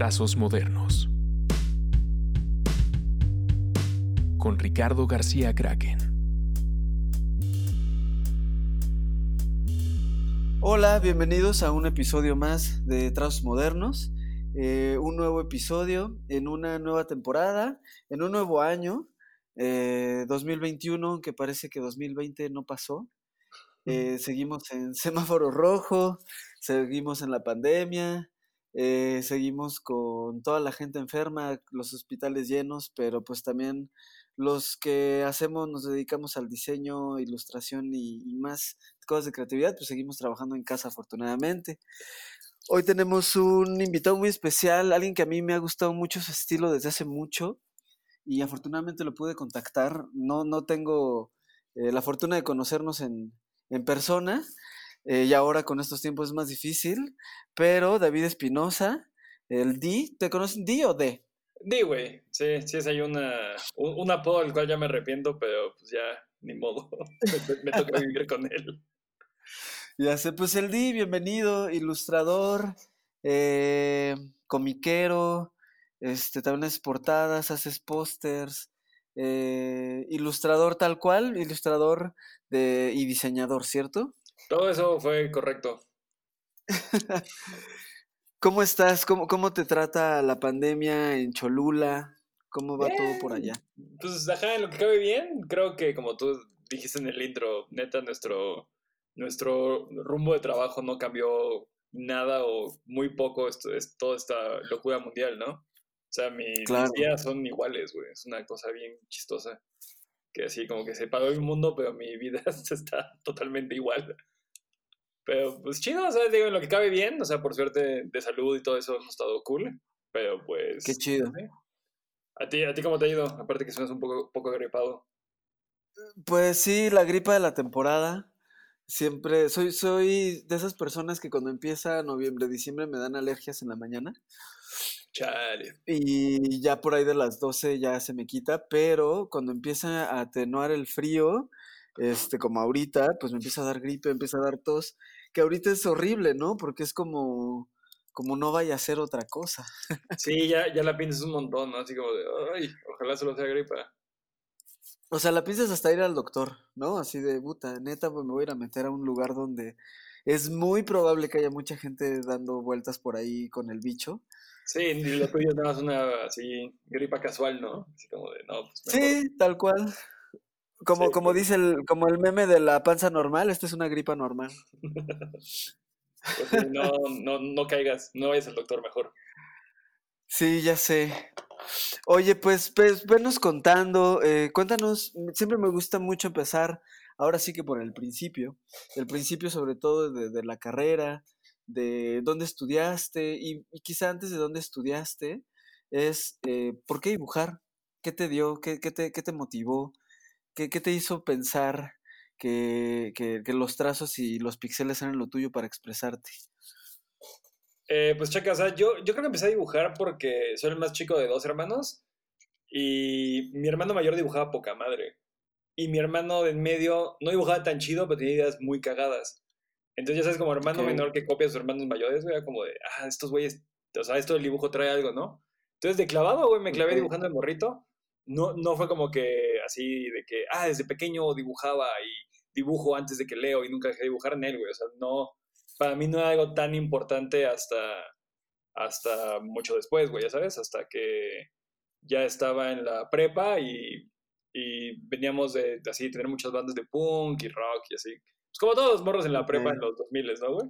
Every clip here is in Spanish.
Trazos Modernos. Con Ricardo García Kraken. Hola, bienvenidos a un episodio más de Trazos Modernos. Eh, un nuevo episodio en una nueva temporada, en un nuevo año, 2021, eh, que parece que 2020 no pasó. Eh, seguimos en semáforo rojo, seguimos en la pandemia, eh, seguimos con toda la gente enferma, los hospitales llenos, pero pues también los que hacemos, nos dedicamos al diseño, ilustración y, más cosas de creatividad, pues seguimos trabajando en casa afortunadamente. Hoy tenemos un invitado muy especial, alguien que a mí me ha gustado mucho su estilo desde hace mucho y afortunadamente lo pude contactar. No, no tengo eh, la fortuna de conocernos en, en persona, eh, y ahora con estos tiempos es más difícil, pero David Espinosa, el D, ¿te conocen D o D? D, güey, sí, sí es ahí una, un, apodo del cual ya me arrepiento, pero pues ya, ni modo, me, toca vivir con él. Ya sé, pues el D, bienvenido, ilustrador, eh, comiquero, este, también haces portadas, haces pósters, eh, ilustrador tal cual, ilustrador de, y diseñador, ¿cierto? Todo eso fue correcto. ¿Cómo estás? ¿Cómo, ¿Cómo te trata la pandemia en Cholula? ¿Cómo va todo por allá? Pues ajá, en lo que cabe bien, creo que como tú dijiste en el intro, neta, nuestro, nuestro rumbo de trabajo no cambió nada o muy poco, esto es toda esta locura mundial, ¿no? O sea, mis días son iguales, güey, es una cosa bien chistosa. Que así como que se paró el mundo, pero mi vida está totalmente igual. Pero pues chido, o sea, digo, en lo que cabe bien, o sea, por suerte de salud y todo eso hemos estado cool. Pero pues. Qué chido. ¿A ti, ¿A ti cómo te ha ido? Aparte que suenas un poco, poco agripado. Pues sí, la gripa de la temporada. Siempre, soy, soy de esas personas que cuando empieza noviembre, diciembre me dan alergias en la mañana. Chale. Y ya por ahí de las 12 ya se me quita, pero cuando empieza a atenuar el frío, este, como ahorita, pues me empieza a dar gripe, empieza a dar tos que ahorita es horrible, ¿no? Porque es como, como no vaya a ser otra cosa. Sí, ya, ya la piensas un montón, ¿no? Así como de, ay, ojalá solo sea gripa. O sea, la piensas hasta ir al doctor, ¿no? Así de, puta, neta, pues me voy a ir a meter a un lugar donde es muy probable que haya mucha gente dando vueltas por ahí con el bicho. Sí, lo tuyo es nada más una así gripa casual, ¿no? Así como de, no, pues Sí, tal cual. Como, como dice el, como el meme de la panza normal, esta es una gripa normal. Pues no, no, no caigas, no vayas al doctor mejor. Sí, ya sé. Oye, pues, pues venos contando, eh, cuéntanos, siempre me gusta mucho empezar, ahora sí que por el principio, el principio sobre todo de, la carrera, de dónde estudiaste y, quizá antes de dónde estudiaste, es eh, por qué dibujar, qué te dio, qué, qué, te, qué te motivó, ¿Qué, te hizo pensar que, los trazos y los píxeles eran lo tuyo para expresarte? Eh, pues checa, o sea, yo, yo creo que empecé a dibujar porque soy el más chico de dos hermanos y mi hermano mayor dibujaba poca madre. Y mi hermano de en medio no dibujaba tan chido, pero tenía ideas muy cagadas. Entonces ya sabes, como hermano menor que copia a sus hermanos mayores, güey, como de, ah, estos güeyes, o sea, esto del dibujo trae algo, ¿no? Entonces de clavado, güey, me clavé dibujando el morrito no, no fue como que así de que, ah, desde pequeño dibujaba y dibujo antes de que leo y nunca dejé de dibujar en él, güey. O sea, no, para mí no era algo tan importante hasta, hasta mucho después, güey, ya sabes, hasta que ya estaba en la prepa y, y veníamos de, así tener muchas bandas de punk y rock y así. Pues como todos los morros en la prepa en los 2000, ¿no, güey?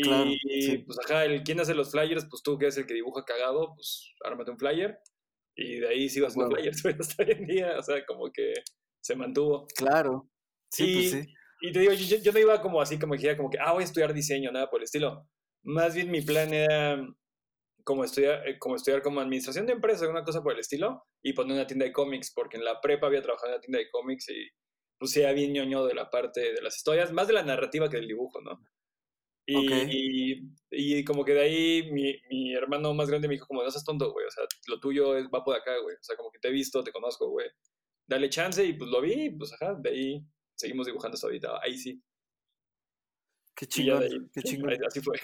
Y pues ajá, el quién hace los flyers, pues tú que eres el que dibuja cagado, pues ármate un flyer. Y de ahí sigo haciendo players hasta hoy en día, o sea, como que se mantuvo. Claro. Sí, pues y, pues sí. Y te digo, yo, yo, no iba como así, como dijera, como que, ah, voy a estudiar diseño, nada por el estilo. Más bien mi plan era como estudiar, eh, como estudiar como administración de empresas, alguna cosa por el estilo, y poner una tienda de cómics, porque en la prepa había trabajado en una tienda de cómics y pues era bien ñoño de la parte de las historias, más de la narrativa que del dibujo, ¿no? Y, y, como que de ahí mi, mi, hermano más grande me dijo como, no seas tonto, güey, o sea, lo tuyo es, va por acá, güey, o sea, como que te he visto, te conozco, güey, dale chance y pues lo vi, pues ajá, de ahí seguimos dibujando hasta ahorita, ahí sí. Qué chingón, qué chingón. así fue.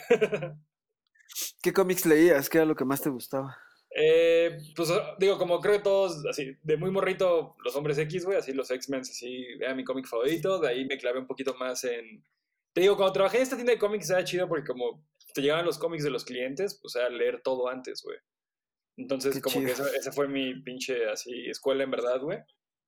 ¿Qué cómics leías? ¿Qué era lo que más te gustaba? Eh, pues digo, como creo que todos, así, de muy morrito, los hombres X, güey, así los X-Men, así, era mi cómic favorito. De ahí me clavé un poquito más en. Te digo, cuando trabajé en esta tienda de cómics era chido porque como te llegaban los cómics de los clientes, pues era leer todo antes, güey. Entonces, Qué como que esa, esa fue mi pinche, así, escuela en verdad, güey.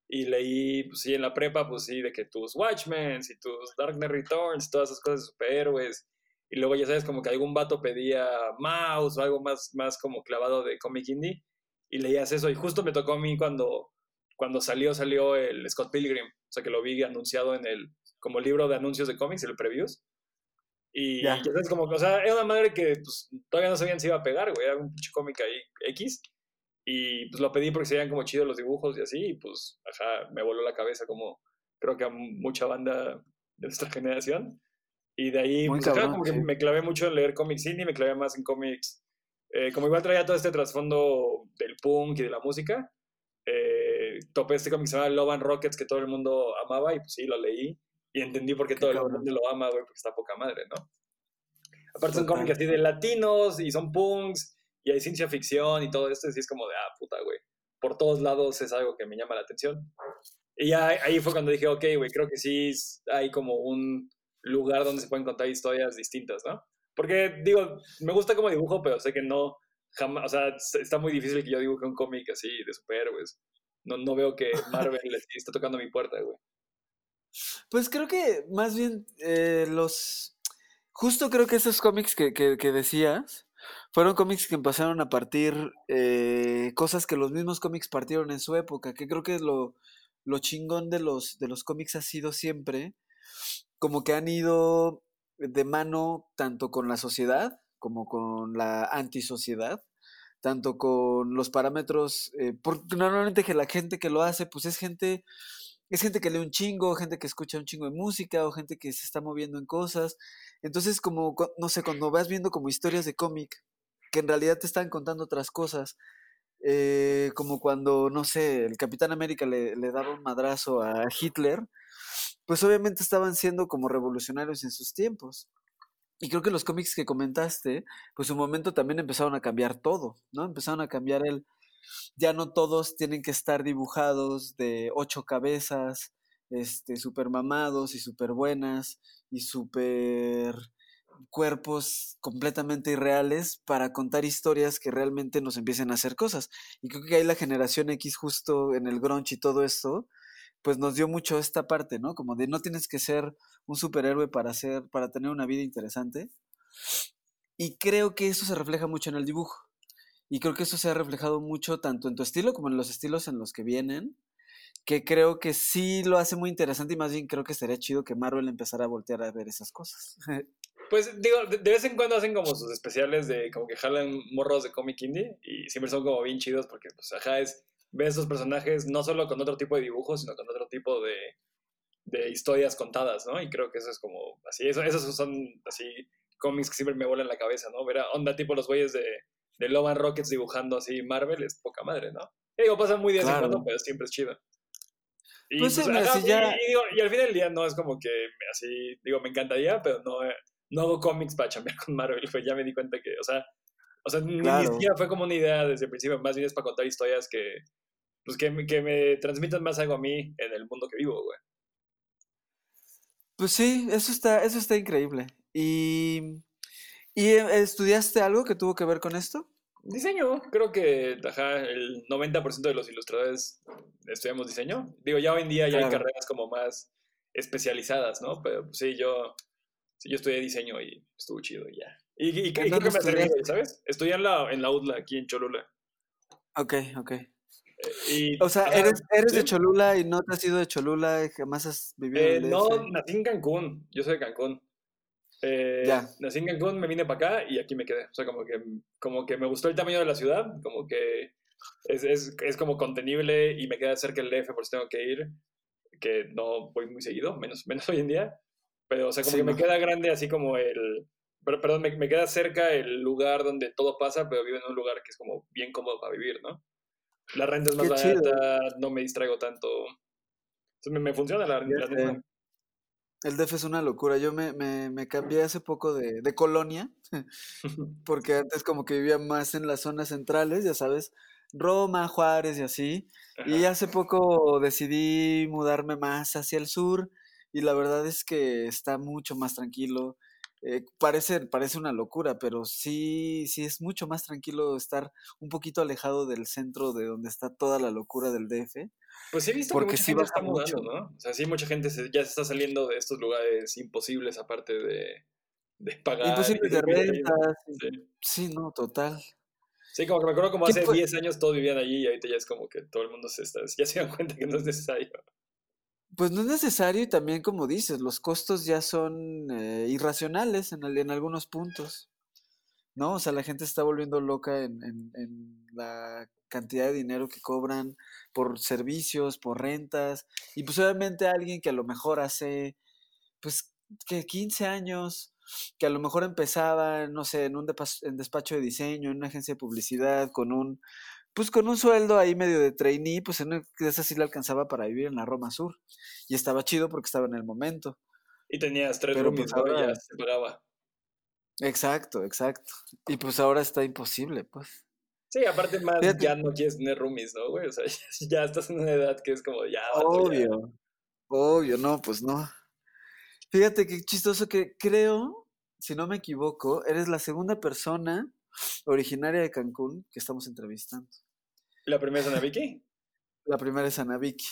Y leí, pues sí, en la prepa, pues sí, de que tus Watchmen y tus Dark Knight Returns, todas esas cosas de superhéroes. Y luego, ya sabes, como que algún vato pedía mouse o algo más, más como clavado de cómic indie. Y leías eso. Y justo me tocó a mí cuando, cuando salió, salió el Scott Pilgrim. O sea, que lo vi anunciado en el, como libro de anuncios de cómics, el previews. Y Ya. ya sabes, como que, o sea, era una madre que pues, todavía no sabían si iba a pegar, güey. Era un pinche cómic ahí X. Y pues lo pedí porque se veían como chidos los dibujos y así. Y pues, ajá, me voló la cabeza como creo que a mucha banda de nuestra generación. Y de ahí, pues, cabrón, como que sí. me clavé mucho en leer cómics indie, me clavé más en cómics. eh, como igual traía todo este trasfondo del punk y de la música, eh, topé este cómic que se llama Love and Rockets que todo el mundo amaba y pues sí, lo leí y entendí por qué, Qué todo el cabrón. mundo lo ama, güey, porque está poca madre, ¿no? Aparte son cómics así de latinos y son punks y hay ciencia ficción y todo esto, y es como de, ah, puta, güey. Por todos lados es algo que me llama la atención. Y ya ahí fue cuando dije, ok, güey, creo que sí hay como un lugar donde se pueden contar historias distintas, ¿no? Porque, digo, me gusta como dibujo, pero sé que no, jamás, o sea, está muy difícil que yo dibuje un cómic así de superhéroes. No, no veo que Marvel está tocando mi puerta, güey. Pues creo que más bien eh, los... Justo creo que esos cómics que, que- que decías fueron cómics que empezaron a partir eh, cosas que los mismos cómics partieron en su época, que creo que lo, lo chingón de los, de los cómics ha sido siempre como que han ido de mano tanto con la sociedad como con la antisociedad, tanto con los parámetros, eh, porque normalmente que la gente que lo hace, pues es gente es gente que lee un chingo, gente que escucha un chingo de música o gente que se está moviendo en cosas. Entonces, como, no sé, cuando vas viendo como historias de cómic que en realidad te están contando otras cosas, eh, como cuando, no sé, el Capitán América le, le daba un madrazo a Hitler, pues obviamente estaban siendo como revolucionarios en sus tiempos. Y creo que los cómics que comentaste, pues un momento también empezaron a cambiar todo, ¿no? Empezaron a cambiar el, ya no todos tienen que estar dibujados de ocho cabezas, este, súper mamados y súper buenas y súper cuerpos completamente irreales para contar historias que realmente nos empiecen a hacer cosas. Y creo que ahí la generación X justo en el grunge y todo esto, pues nos dio mucho esta parte, ¿no? Como de no tienes que ser un superhéroe para ser, para tener una vida interesante. Y creo que eso se refleja mucho en el dibujo. Y creo que eso se ha reflejado mucho tanto en tu estilo como en los estilos en los que vienen, que creo que sí lo hace muy interesante y más bien creo que sería chido que Marvel empezara a voltear a ver esas cosas. Pues digo, de, vez en cuando hacen como sus especiales de como que jalan morros de cómic indie y siempre son como bien chidos porque pues ajá es ver esos personajes no solo con otro tipo de dibujos, sino con otro tipo de, de historias contadas, ¿no? Y creo que eso es como así, eso, esos son así cómics que siempre me vuelan la cabeza, ¿no? Ver a onda tipo los güeyes de, de Love and Rockets dibujando así Marvel es poca madre, ¿no? Y digo, pasa muy de vez en Claro. cuando, pero siempre es chido. Y, Pues sí, mira, ajá, si y- ya- y digo, y al fin del día no es como que así, digo, me encantaría, pero no, no hago cómics para chambear con Marvel, pues ya me di cuenta que, o sea, o sea, ni, siquiera fue como una idea desde el principio, más bien es para contar historias que, pues que, me- que me transmitan más algo a mí en el mundo que vivo, güey. Pues sí, eso está, eso está increíble. ¿Y, ¿y eh, estudiaste algo que tuvo que ver con esto? Diseño, creo que ajá, el 90% de los ilustradores estudiamos diseño. Digo, ya hoy en día ya hay carreras como más especializadas, ¿no? Pero pues, sí, yo, sí, yo estudié diseño y estuvo chido y ya. Y, y- y creo que me ha servido, estudiaste? ¿sabes? Estudié en la, en la UDLA, aquí en Cholula. Ok, ok. Y, O sea, ajá, eres, eres de sí. Cholula y no te has ido de Cholula, y jamás has vivido Eh, en el no, nací en Cancún. Yo soy de Cancún. Eh, Ya. Nací en Cancún, me vine para acá y aquí me quedé. O sea, como que, como que me gustó el tamaño de la ciudad, como que es, es, es como contenible y me queda cerca el DF, por si tengo que ir, que no voy muy seguido, menos, menos hoy en día. Pero, o sea, como Sí, que me no. queda grande así como el... Pero, perdón, me, me queda cerca el lugar donde todo pasa, pero vivo en un lugar que es como bien cómodo para vivir, ¿no? La renta es más Qué chido. no me distraigo tanto. Entonces me, me funciona la, neta. El DF es una locura. Yo me, me, me cambié hace poco de, de colonia, porque antes como que vivía más en las zonas centrales, ya sabes, Roma, Juárez y así. Y hace poco decidí mudarme más hacia el sur y la verdad es que está mucho más tranquilo. Eh, parece, parece una locura, pero sí, sí es mucho más tranquilo estar un poquito alejado del centro de donde está toda la locura del DF, Pues sí he visto que porque mucha sí gente está mudando, mucho. ¿no? O sea, sí, mucha gente se- ya se está saliendo de estos lugares imposibles, aparte de, de pagar Imposibles de rentas. Sí. no, total. Sí, como que me acuerdo como ¿Qué hace fue? 10 años todos vivían allí y ahorita ya es como que todo el mundo se está, ya se dan cuenta que no es necesario. Pues no es necesario y también, como dices, los costos ya son eh, irracionales en, al- en algunos puntos, ¿no? O sea, la gente está volviendo loca en, en- en la cantidad de dinero que cobran por servicios, por rentas, y pues obviamente alguien que a lo mejor hace, pues, que 15 años, que a lo mejor empezaba, no sé, en un despacho de diseño, en una agencia de publicidad, con un, pues con un sueldo ahí medio de trainee, pues en esas sí le alcanzaba para vivir en la Roma Sur. Y estaba chido porque estaba en el momento. Y tenías tres Pero roomies, pues ya se pagaba. exacto, exacto. Y pues ahora está imposible, pues. Sí, aparte más Fíjate, ya no quieres tener roomies, ¿no, güey? O sea, ya estás en una edad que es como, ya, vato, ya. obvio, obvio, no, pues no. Fíjate qué chistoso que creo, si no me equivoco, eres la segunda persona originaria de Cancún que estamos entrevistando. ¿La primera es Ana Vicky? La primera es Ana Vicky.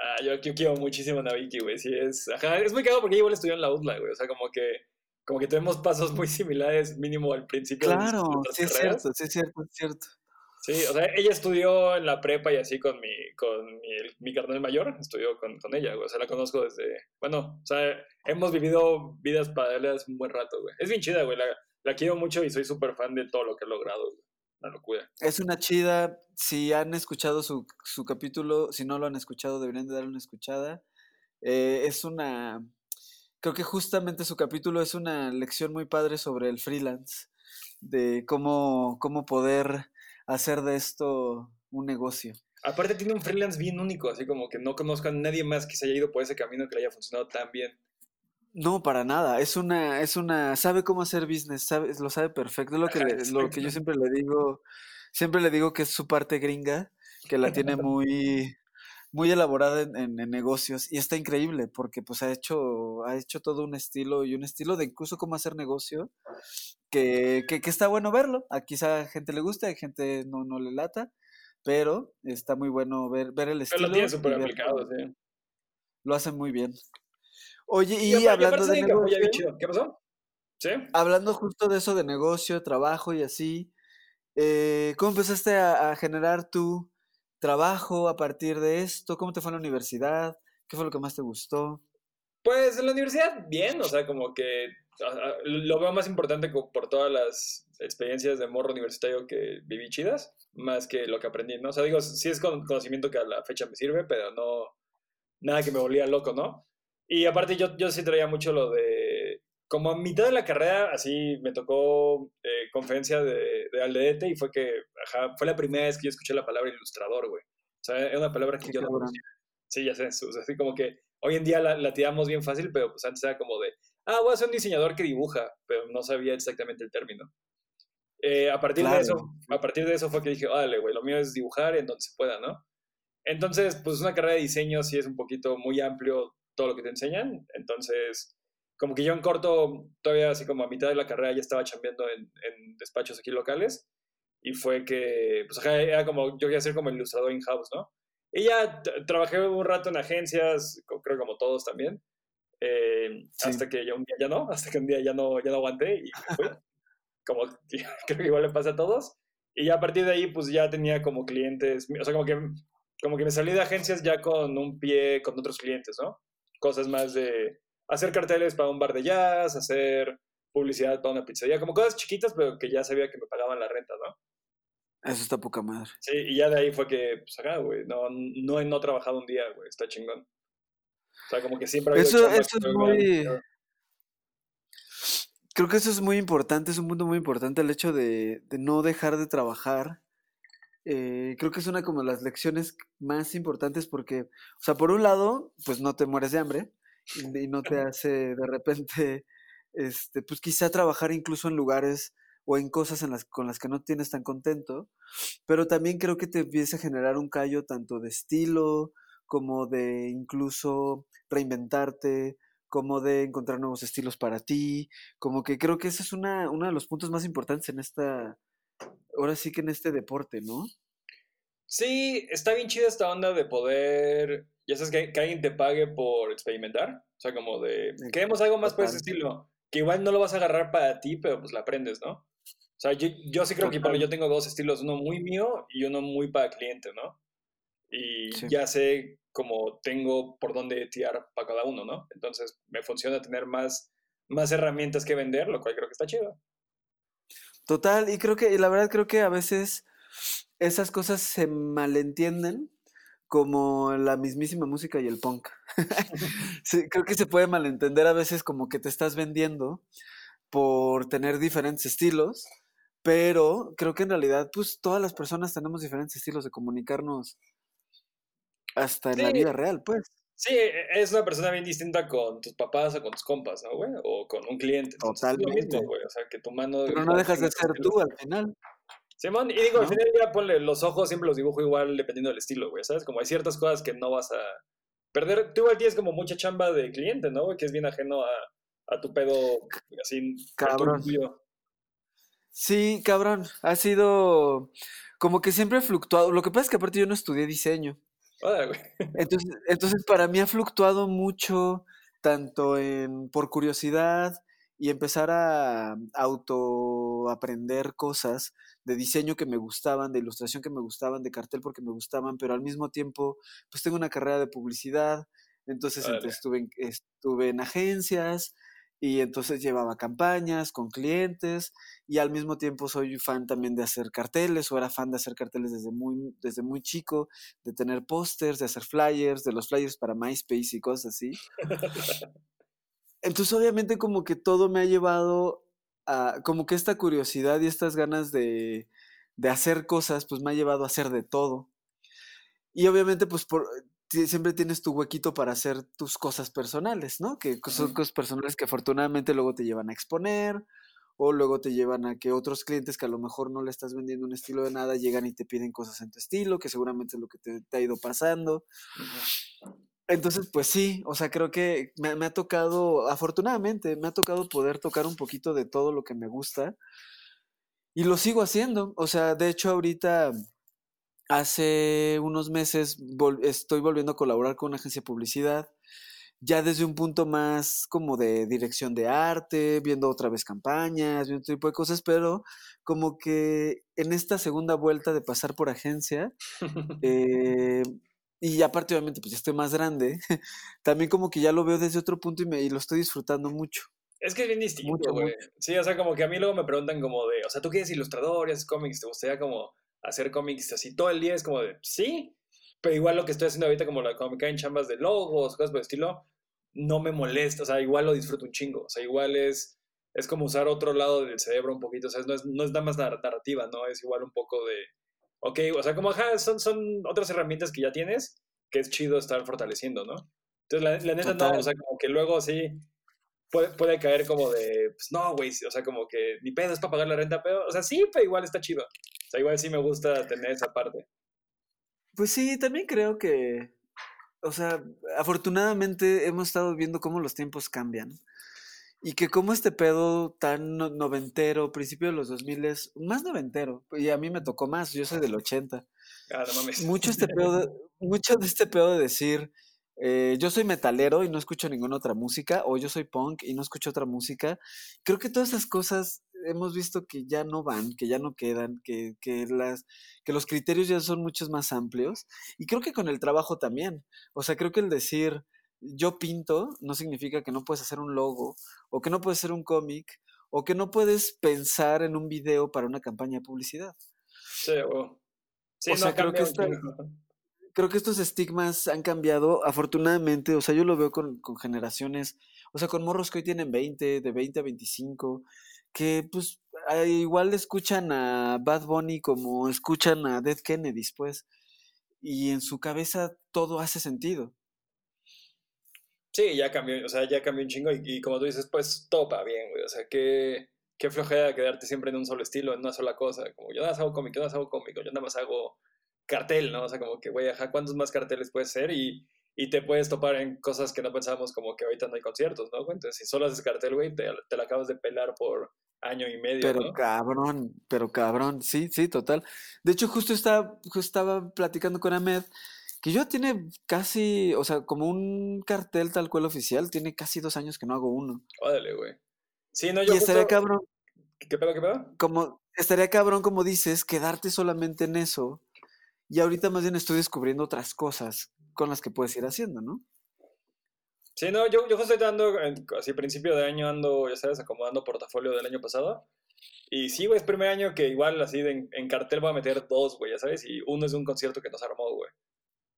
Ah, yo, yo quiero muchísimo a Ana Vicky, güey. Sí, es. Ajá, es muy cagado porque igual estudió en la UDLA, güey. O sea, como que, como que tenemos pasos muy similares, mínimo al principio Claro, sí es carreras. cierto, sí es cierto, es cierto. Sí, o sea, ella estudió en la prepa y así con mi, con mi, mi carnal mayor, estudió con, con ella, güey. O sea, la conozco desde, bueno, o sea, hemos vivido vidas paralelas un buen rato, güey. Es bien chida, güey. La, la quiero mucho y soy súper fan de todo lo que ha logrado, güey. Una locura. Es una chida. Si han escuchado su, su capítulo, si no lo han escuchado, deberían de darle una escuchada. Eh, es una. Creo que justamente su capítulo es una lección muy padre sobre el freelance, de cómo, cómo poder hacer de esto un negocio. Aparte tiene un freelance bien único, así como que no conozco a nadie más que se haya ido por ese camino que le haya funcionado tan bien. No, para nada. Es una, es una, sabe cómo hacer business, sabe, lo sabe perfecto. Es lo que le- lo que yo siempre le digo, siempre le digo que es su parte gringa, que la tiene muy, muy elaborada en, en- en negocios. Y está increíble, porque pues ha hecho, ha hecho todo un estilo y un estilo de incluso cómo hacer negocio, que, que, que está bueno verlo. A quizá a gente le gusta, a gente no, no le lata, pero está muy bueno ver, ver el Pero lo tiene estilo súper aplicado, sí. lo hace muy bien. Oye, Y, hablando de que chido. ¿Qué pasó? ¿Sí? Hablando justo de eso de negocio, trabajo y así, eh, ¿cómo empezaste a, a generar tu trabajo a partir de esto? ¿Cómo te fue en la universidad? ¿Qué fue lo que más te gustó? Pues en la universidad, bien, o sea, como que lo veo más importante por todas las experiencias de morro universitario que viví chidas, más que lo que aprendí, ¿no? O sea, digo, sí es con- conocimiento que a la fecha me sirve, pero no, nada que me volvía loco, ¿no? Y aparte yo, yo sí traía mucho lo de, como a mitad de la carrera, así me tocó eh, conferencia de, de Aldete y fue que, ajá, fue la primera vez que yo escuché la palabra ilustrador, güey. O sea, era una palabra que yo no conocía. Sí, ya sé, o sea, así como que hoy en día la, la tiramos bien fácil, pero pues antes era como de, ah, voy a ser un diseñador que dibuja, pero no sabía exactamente el término. Eh, a partir de Claro. eso, a partir de eso fue que dije, dale, güey, lo mío es dibujar en donde se pueda, ¿no? Entonces, pues una carrera de diseño sí es un poquito muy amplio todo lo que te enseñan. Entonces, como que yo en corto, todavía así como a mitad de la carrera ya estaba chambeando en, en despachos aquí locales. Y fue que, pues era como, yo quería ser como ilustrador in-house, ¿no? Y ya trabajé un rato en agencias, creo como todos también. eh, Sí. Hasta que ya un día ya no, hasta que un día ya no, ya no aguanté y fui. como creo que igual le pasa a todos. Y ya a partir de ahí, pues ya tenía como clientes, o sea, como que, como que me salí de agencias ya con un pie con otros clientes, ¿no? Cosas más de hacer carteles para un bar de jazz, hacer publicidad para una pizzería, como cosas chiquitas, pero que ya sabía que me pagaban la renta, ¿no? Eso está poca madre. Sí, y ya de ahí fue que, pues acá, güey, no, no he no trabajado un día, güey, está chingón. O sea, como que siempre ha Eso, eso es muy... Creo que eso es muy importante, es un punto muy importante el hecho de, de no dejar de trabajar. Eh, creo que es una como de las lecciones más importantes porque, o sea, por un lado, pues no te mueres de hambre y no te hace de repente, este, pues quizá trabajar incluso en lugares o en cosas en las, con las que no tienes tan contento, pero también creo que te empieza a generar un callo tanto de estilo como de incluso reinventarte, como de encontrar nuevos estilos para ti, como que creo que ese es una, uno de los puntos más importantes en esta, ahora sí que en este deporte, ¿no? Sí, está bien chida esta onda de poder, ya sabes, que, que alguien te pague por experimentar, o sea, como de, queremos algo más por ese estilo, que igual no lo vas a agarrar para ti, pero pues la aprendes, ¿no? O sea, yo, yo sí creo que yo tengo dos estilos, uno muy mío y uno muy para cliente, ¿no? Y ya sé cómo tengo por dónde tirar para cada uno, ¿no? Entonces me funciona tener más, más herramientas que vender, lo cual creo que está chido. Total, y creo que, y la verdad creo que a veces esas cosas se malentienden como la mismísima música y el punk. sí, creo que se puede malentender a veces como que te estás vendiendo por tener diferentes estilos, pero creo que en realidad pues todas las personas tenemos diferentes estilos de comunicarnos hasta en la vida real, pues. Sí, e, es una persona bien distinta con tus papás o con tus compas, ¿no, güey? O con un cliente. Totalmente. güey. O sea, que tu mano... Pero no dejas de ser tú al final. Simón, y digo, al final ya ponle los ojos, siempre los dibujo igual dependiendo del estilo, güey, ¿sabes? Como hay ciertas cosas que no vas a perder. Tú igual tienes como mucha chamba de cliente, ¿no? Que es bien ajeno a, a tu pedo, así. Cabrón. Sí, cabrón. Ha sido como que siempre he fluctuado. Lo que pasa es que aparte yo no estudié diseño. Entonces, entonces, para mí ha fluctuado mucho, tanto en por curiosidad y empezar a auto aprender cosas de diseño que me gustaban, de ilustración que me gustaban, de cartel porque me gustaban, pero al mismo tiempo, pues tengo una carrera de publicidad, entonces estuve, en, estuve en agencias y entonces llevaba campañas con clientes y al mismo tiempo soy fan también de hacer carteles o era fan de hacer carteles desde muy, desde muy chico, de tener pósters, de hacer flyers, de los flyers para MySpace y cosas así. Entonces obviamente como que todo me ha llevado como que esta curiosidad y estas ganas de, de, hacer cosas, pues me ha llevado a hacer de todo. Y obviamente, pues por, siempre tienes tu huequito para hacer tus cosas personales, ¿no? Que son cosas personales que afortunadamente luego te llevan a exponer o luego te llevan a que otros clientes que a lo mejor no le estás vendiendo un estilo de nada llegan y te piden cosas en tu estilo, que seguramente es lo que te, ha ido pasando. Entonces, pues sí, o sea, creo que me, ha tocado, afortunadamente, me ha tocado poder tocar un poquito de todo lo que me gusta y lo sigo haciendo. O sea, de hecho, ahorita, hace unos meses, estoy volviendo a colaborar con una agencia de publicidad, ya desde un punto más como de dirección de arte, viendo otra vez campañas, viendo otro tipo de cosas, pero como que en esta segunda vuelta de pasar por agencia, eh, y aparte obviamente pues ya estoy más grande, también como que ya lo veo desde otro punto y, me, y lo estoy disfrutando mucho. Es que es bien distinto, güey. Sí, o sea, como que a mí luego me preguntan como de, o sea, ¿tú qué eres ilustrador y haces cómics? ¿Te gustaría como hacer cómics así todo el día? Es como de, sí, pero igual lo que estoy haciendo ahorita como, la, como me caen chambas de logos, cosas por el estilo, no me molesta, o sea, igual lo disfruto un chingo, o sea, igual es, es como usar otro lado del cerebro un poquito, o sea, no es, no es nada más narrativa, ¿no? Es igual un poco de ok, o sea, como, ajá, son, son otras herramientas que ya tienes que es chido estar fortaleciendo, ¿no? Entonces, la, neta no, o sea, como que luego sí puede, puede caer como de, pues no, güey, o sea, como que ni pedo es para pagar la renta, pero, o sea, sí, pero igual está chido. Sea, igual sí me gusta tener esa parte. Pues sí, también creo que, o sea, afortunadamente hemos estado viendo cómo los tiempos cambian. Y que como este pedo tan noventero, principio de los 2000 es más noventero, y a mí me tocó más, yo soy del 80. Ah, no mames. Mucho, este pedo de, mucho de este pedo de decir, eh, yo soy metalero y no escucho ninguna otra música, o yo soy punk y no escucho otra música. Creo que todas esas cosas hemos visto que ya no van, que ya no quedan, que, que, las, que los criterios ya son muchos más amplios. Y creo que con el trabajo también. O sea, creo que el decir yo pinto no significa que no puedes hacer un logo o que no puedes hacer un cómic o que no puedes pensar en un video para una campaña de publicidad. Sí, o sea, creo que, creo que estos estigmas han cambiado afortunadamente, o sea, yo lo veo con, con, generaciones, o sea, con morros que hoy tienen 20, de 20 a 25, que pues igual escuchan a Bad Bunny como escuchan a Dead Kennedy, pues, y en su cabeza todo hace sentido. Sí, ya cambió, o sea, ya cambió un chingo y, como tú dices, pues topa bien, güey. O sea, qué, qué flojera quedarte siempre en un solo estilo, en una sola cosa. Como yo nada más hago cómic, yo nada más hago cómico, yo nada más hago cartel, ¿no? O sea, como que, güey, ajá, ¿cuántos más carteles puedes ser? Y, y te puedes topar en cosas que no pensábamos, como que ahorita no hay conciertos, ¿no? Entonces, si solo haces cartel, güey, te, te la acabas de pelar por año y medio, Pero ¿no? cabrón, pero cabrón, sí, sí, total. De hecho, justo estaba, justo estaba platicando con Ahmed, que yo tiene casi, o sea, como un cartel tal cual oficial, tiene casi dos años que no hago uno. Órale, güey. Sí, no, Y yo estaría justo... cabrón, ¿Qué pedo, qué pedo? como, estaría cabrón, como dices, quedarte solamente en eso. Y ahorita más bien estoy descubriendo otras cosas con las que puedes ir haciendo, ¿no? Sí, no, yo, yo justo estoy dando, así principio de año ando, ya sabes, acomodando portafolio del año pasado. Y sí, güey, es primer año que igual así de en, en cartel voy a meter dos, güey, ya sabes, y uno es de un concierto que nos armó, güey.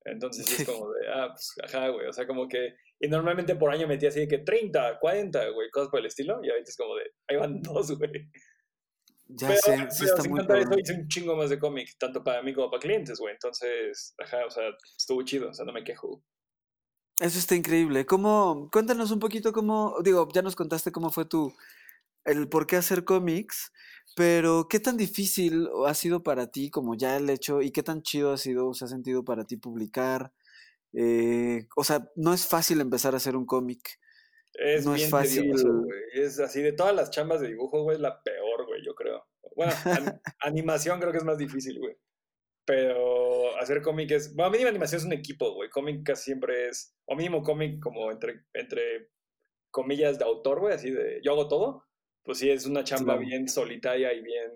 Entonces sí es como de, ah, pues, ajá, güey, o sea, como que, y normalmente por año metía así de que 30, 40, güey, cosas por el estilo, y ahorita es como de, ahí van dos, güey. Ya Pero, sé, pero sí está sin muy contar eso, hice un chingo más de cómic, tanto para mí como para clientes, güey. Entonces, ajá, o sea, estuvo chido, o sea, no me quejo. Eso está increíble. ¿Cómo? Cuéntanos un poquito cómo, digo, ya nos contaste cómo fue tu, el por qué hacer cómics, pero ¿qué tan difícil ha sido para ti como ya el hecho y qué tan chido ha sido, se ha sentido para ti publicar? Eh, o sea, no es fácil empezar a hacer un cómic. Es No es bien fácil. tedioso, güey. Es así, de todas las chambas de dibujo, güey, es la peor, güey, yo creo. Bueno, an- animación creo que es más difícil, güey. Pero hacer cómic es. Bueno, mínimo animación es un equipo, güey. Cómic casi siempre es. O mínimo cómic como entre, entre comillas de autor, güey, así de yo hago todo. Pues sí, es una chamba Claro. bien solitaria y bien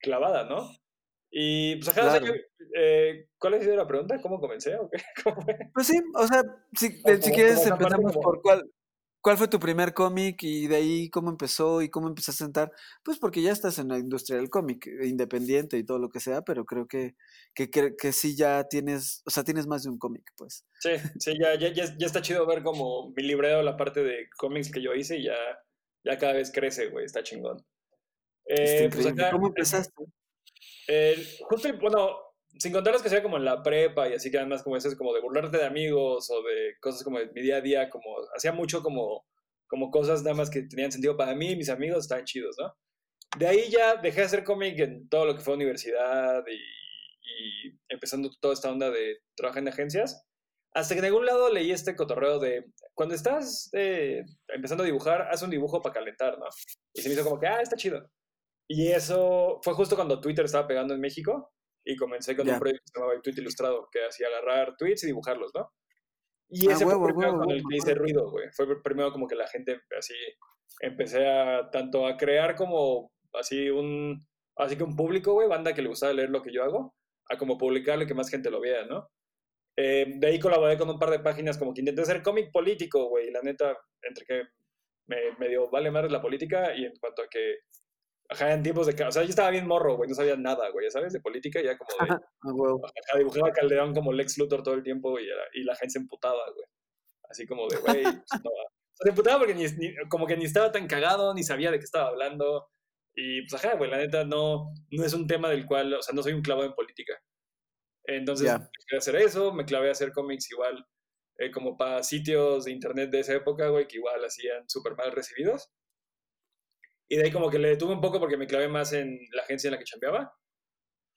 clavada, ¿no? Y pues ajá, o sea, Claro. yo, eh, ¿cuál ha sido la pregunta? ¿Cómo comencé o qué? ¿Cómo fue? Pues sí, o sea, si, O si como- quieres empezamos como- por cuál, cuál fue tu primer cómic y de ahí cómo empezó y cómo empezaste a sentar. Pues porque ya estás en la industria del cómic, eh, independiente y todo lo que sea, pero creo que, que, que, que sí ya tienes, o sea, tienes más de un cómic, pues. Sí, sí, ya, ya, ya, ya está chido ver como mi libreo, la parte de cómics que yo hice, y ya, ya cada vez crece, güey, está chingón. Está Eh, pues acá, ¿Cómo empezaste? el- justo, bueno, sin contar los que sea como en la prepa y así que además como eso es como de burlarte de amigos o de cosas como de mi día a día, como hacía mucho como, como cosas nada más que tenían sentido para mí y mis amigos estaban chidos, ¿no? De ahí ya dejé de hacer cómic en todo lo que fue universidad y, y empezando toda esta onda de trabajar en agencias. Hasta que en algún lado leí este cotorreo de cuando estás eh, empezando a dibujar, haz un dibujo para calentar, ¿no? Y se me hizo como que, ah, está chido. Y eso fue justo cuando Twitter estaba pegando en México y comencé con Ya. un proyecto que se llamaba Tweet Ilustrado, que hacía agarrar tweets y dibujarlos, ¿no? Y Ah, ese huevo, fue el primero con el me que hice ruido, güey. Fue primero como que la gente así empecé a tanto a crear como así un así que un público, güey, banda que le gustaba leer lo que yo hago, a como publicarlo y que más gente lo vea, ¿no? Eh, de ahí colaboré con un par de páginas como que intenté hacer cómic político, güey, la neta, entre que me medio vale más la política y en cuanto a que, ajá, en tiempos de, o sea, yo estaba bien morro, güey, no sabía nada, güey, ya sabes, de política, ya como de, Ah, huevo. ajá, dibujaba a Calderón como Lex Luthor todo el tiempo y, era- y la gente se emputaba, güey, así como de, güey, no, se emputaba porque ni, ni- como que ni estaba tan cagado, ni sabía de qué estaba hablando, y pues, ajá, güey, la neta no, no es un tema del cual, o sea, no soy un clavado en política. Entonces, Ya. dejé de hacer eso, me clavé a hacer cómics igual, eh, como para sitios de internet de esa época, güey, que igual hacían súper mal recibidos. Y de ahí como que le detuve un poco porque me clavé más en la agencia en la que chambeaba.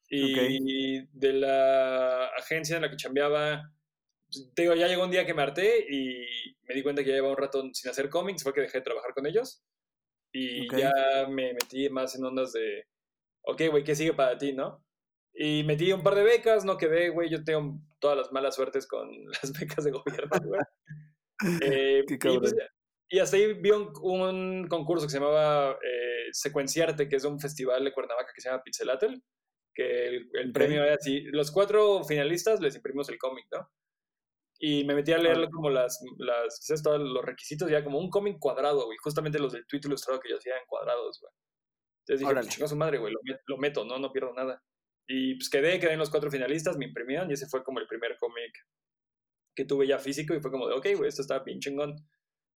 Y de la agencia en la que chambeaba, pues, te digo, ya llegó un día que me harté y me di cuenta que ya llevaba un rato sin hacer cómics, fue que dejé de trabajar con ellos. Y Ok. ya me metí más en ondas de, ok, güey, ¿qué sigue para ti, no? Y metí un par de becas, no quedé, güey, yo tengo todas las malas suertes con las becas de gobierno, güey. Eh, Qué y, pues. Y hasta ahí vi un, un concurso que se llamaba eh, Secuenciarte, que es un festival de Cuernavaca que se llama Pixelatl, que el, el premio era así, los cuatro finalistas les imprimimos el cómic, ¿no? Y me metí a leerlo Órale. como las, las ¿sabes? todos los requisitos, ya como un cómic cuadrado, güey, justamente los del tweet ilustrado que yo hacía en cuadrados, güey. Entonces dije, pues chinga su madre, güey, lo, lo meto, ¿no? No pierdo nada. Y pues quedé, quedé en los cuatro finalistas, me imprimieron y ese fue como el primer cómic que tuve ya físico y fue como de, ok, güey, esto está bien chingón.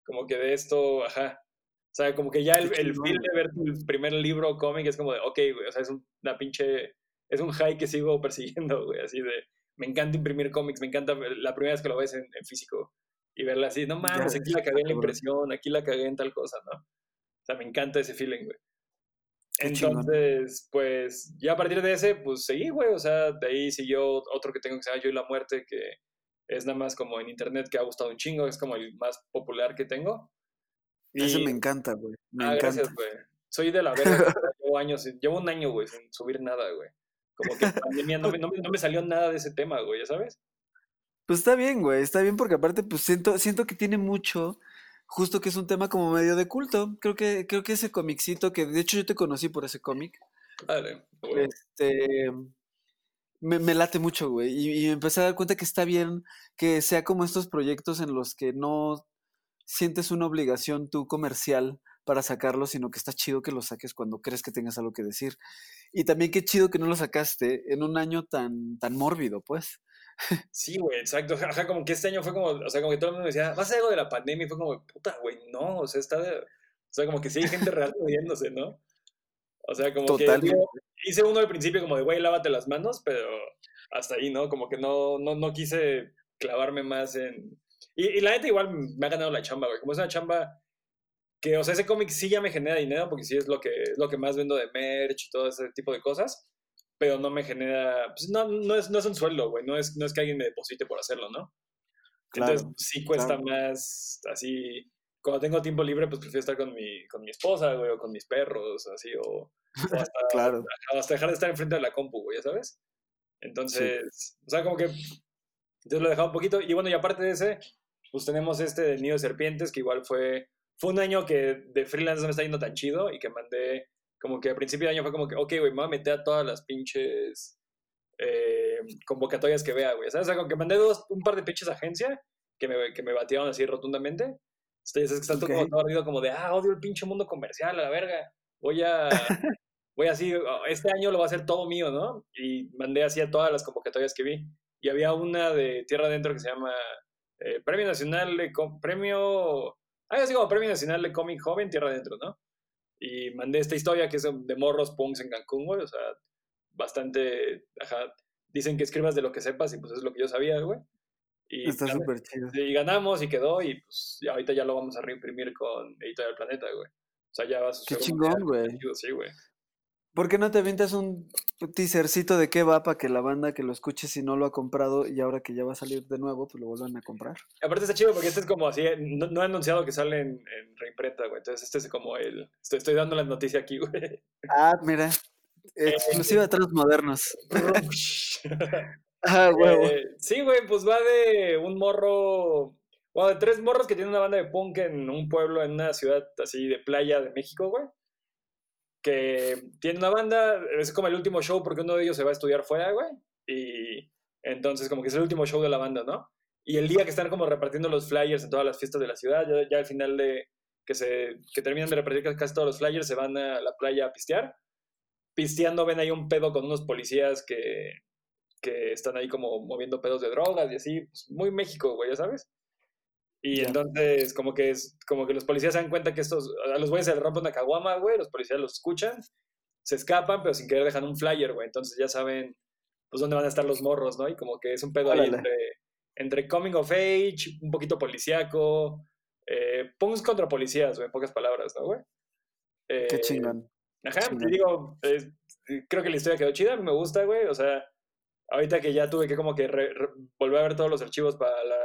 Como que de esto, ajá. O sea, como que ya el, el feel de ver tu primer libro cómic es como de, ok, güey, o sea, es un- una pinche, es un high que sigo persiguiendo, güey, así de, me encanta imprimir cómics, me encanta la primera vez que lo ves en, en físico. y verla así, no mames, aquí la cagué en la impresión, aquí la cagué en tal cosa, ¿no? O sea, me encanta ese feeling, güey. Entonces, pues, ya a partir de ese, pues seguí, güey. O sea, de ahí siguió otro que tengo que se llama Yo y la Muerte, que es nada más como en internet que ha gustado un chingo, es como el más popular que tengo. Ese Y- me encanta, güey. Me Ah, encanta. gracias, güey. Soy de la verga. llevo años, llevo un año, güey, sin subir nada, güey. Como que pandemia no me, no, me, no me salió nada de ese tema, güey, ¿ya sabes? Pues está bien, güey, está bien porque aparte pues siento, siento que tiene mucho, justo que es un tema como medio de culto. Creo que, creo que ese comiccito que, de hecho yo te conocí por ese cómic, Dale, güey. este, me, me late mucho, güey, y, y me empecé a dar cuenta que está bien que sea como estos proyectos en los que no sientes una obligación tú comercial para sacarlo, sino que está chido que lo saques cuando crees que tengas algo que decir. Y también qué chido que no lo sacaste en un año tan, tan mórbido, pues. Sí, güey, exacto. Ajá, como que este año fue como, o sea, como que todo el mundo me decía, ¿vas a hacer algo de la pandemia? Y fue como, puta, güey, no, o sea, está de... O sea, como que sí hay gente real muriéndose, ¿no? O sea, como que digo, hice uno al principio como de, güey, lávate las manos, pero hasta ahí, ¿no? Como que no, no, no quise clavarme más en... Y, y la neta igual me ha ganado la chamba, güey. Como es una chamba que, o sea, ese cómic sí ya me genera dinero porque sí es lo que, es lo que más vendo de merch y todo ese tipo de cosas, pero no me genera, pues no, no, es, no es un sueldo, güey, no es, no es que alguien me deposite por hacerlo, ¿no? Entonces Claro, sí cuesta claro. más, así, cuando tengo tiempo libre, pues prefiero estar con mi, con mi esposa, güey, o con mis perros, así, o, o hasta, Claro. hasta dejar de estar enfrente de la compu, güey, ¿ya sabes? Entonces, o sea, como que, entonces lo he dejado un poquito, y bueno, y aparte de ese, pues tenemos este del Nido de Serpientes, que igual fue, fue un año que de freelance no me está yendo tan chido, y que mandé, como que a principio de año fue como que, ok, güey, me voy a meter a todas las pinches eh, convocatorias que vea, güey. ¿Sabes? O sea, como que mandé dos, un par de pinches agencias que me, que me batieron así rotundamente. Ustedes es que están todo como Ok. todo ardido como de, ah, odio el pinche mundo comercial, a la verga. Voy a, voy así, "Oh, este año lo va a hacer todo mío, ¿no? Y mandé así a todas las convocatorias que vi. Y había una de Tierra Adentro que se llama eh, Premio Nacional de, Com- Premio, algo así como Premio Nacional de Cómic Joven Tierra Adentro, ¿no? Y mandé esta historia que es de morros punks en Cancún, güey, o sea, bastante, ajá, dicen que escribas de lo que sepas y pues es lo que yo sabía, güey. Y, Está súper chido. y ganamos y quedó y pues ahorita ya lo vamos a reimprimir con Editorial Planeta, güey. O sea, ya va a Qué chingón, güey. Sí, güey. ¿Por qué no te avientas un teasercito de qué va para que la banda que lo escuche si no lo ha comprado y ahora que ya va a salir de nuevo, pues lo vuelvan a comprar? Aparte está chido porque este es como así, no, no he anunciado que sale en, en reimprenta, güey. Entonces este es como el, estoy, estoy dando la noticia aquí, güey. Ah, mira. Exclusiva de los modernos. Ah, huevo. Eh, sí, güey, pues va de un morro, bueno, de tres morros que tienen una banda de punk en un pueblo, en una ciudad así de playa de México, güey. Que tiene una banda, es como el último show porque uno de ellos se va a estudiar fuera, güey. Y entonces como que es el último show de la banda, ¿no? Y el día que están como repartiendo los flyers en todas las fiestas de la ciudad, ya, al final de que se que terminan de repartir casi- casi todos los flyers, se van a la playa a pistear. Pisteando ven ahí un pedo con unos policías que, que están ahí como moviendo pedos de drogas y así, pues, muy México, güey, ya sabes. Y entonces, como que es, como que los policías se dan cuenta que estos, a los güeyes se les rompe una caguama, güey, los policías los escuchan, se escapan, pero sin querer dejan un flyer, güey, entonces ya saben, pues, dónde van a estar los morros, ¿no? Y como que es un pedo ahí entre, entre coming of age, un poquito policíaco, eh, punks contra policías, güey, en pocas palabras, ¿no, güey? Qué Eh, chingón. Ajá, Chingón. y digo, creo que la historia quedó chida, me gusta, güey, o sea, ahorita que ya tuve que como que re- re- volver a ver todos los archivos para la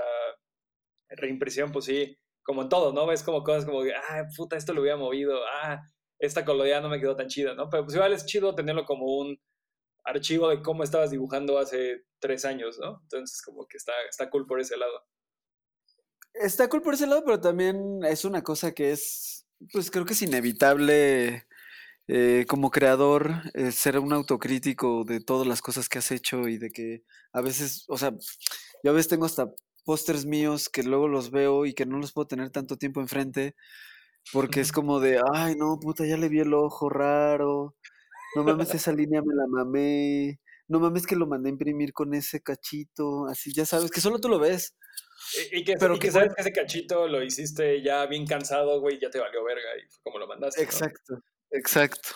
reimpresión, pues sí, como en todo, ¿no? Ves como cosas como ah, puta, esto lo hubiera movido, ah, esta coloreada no me quedó tan chida, ¿no? Pero pues igual es chido tenerlo como un archivo de cómo estabas dibujando hace tres años, ¿no? Entonces como que está, está cool por ese lado. Está cool por ese lado, pero también es una cosa que es, pues creo que es inevitable eh, como creador eh, ser un autocrítico de todas las cosas que has hecho y de que a veces, o sea, yo a veces tengo hasta pósters míos que luego los veo y que no los puedo tener tanto tiempo enfrente porque es como de, ay, no, puta, ya le vi el ojo raro, no mames, esa línea me la mamé, no mames que lo mandé a imprimir con ese cachito, así, ya sabes, que solo tú lo ves. Y, y que, Pero y que que sabes bueno. que ese cachito lo hiciste ya bien cansado, güey, ya te valió verga y fue como lo mandaste, ¿no? Exacto, exacto.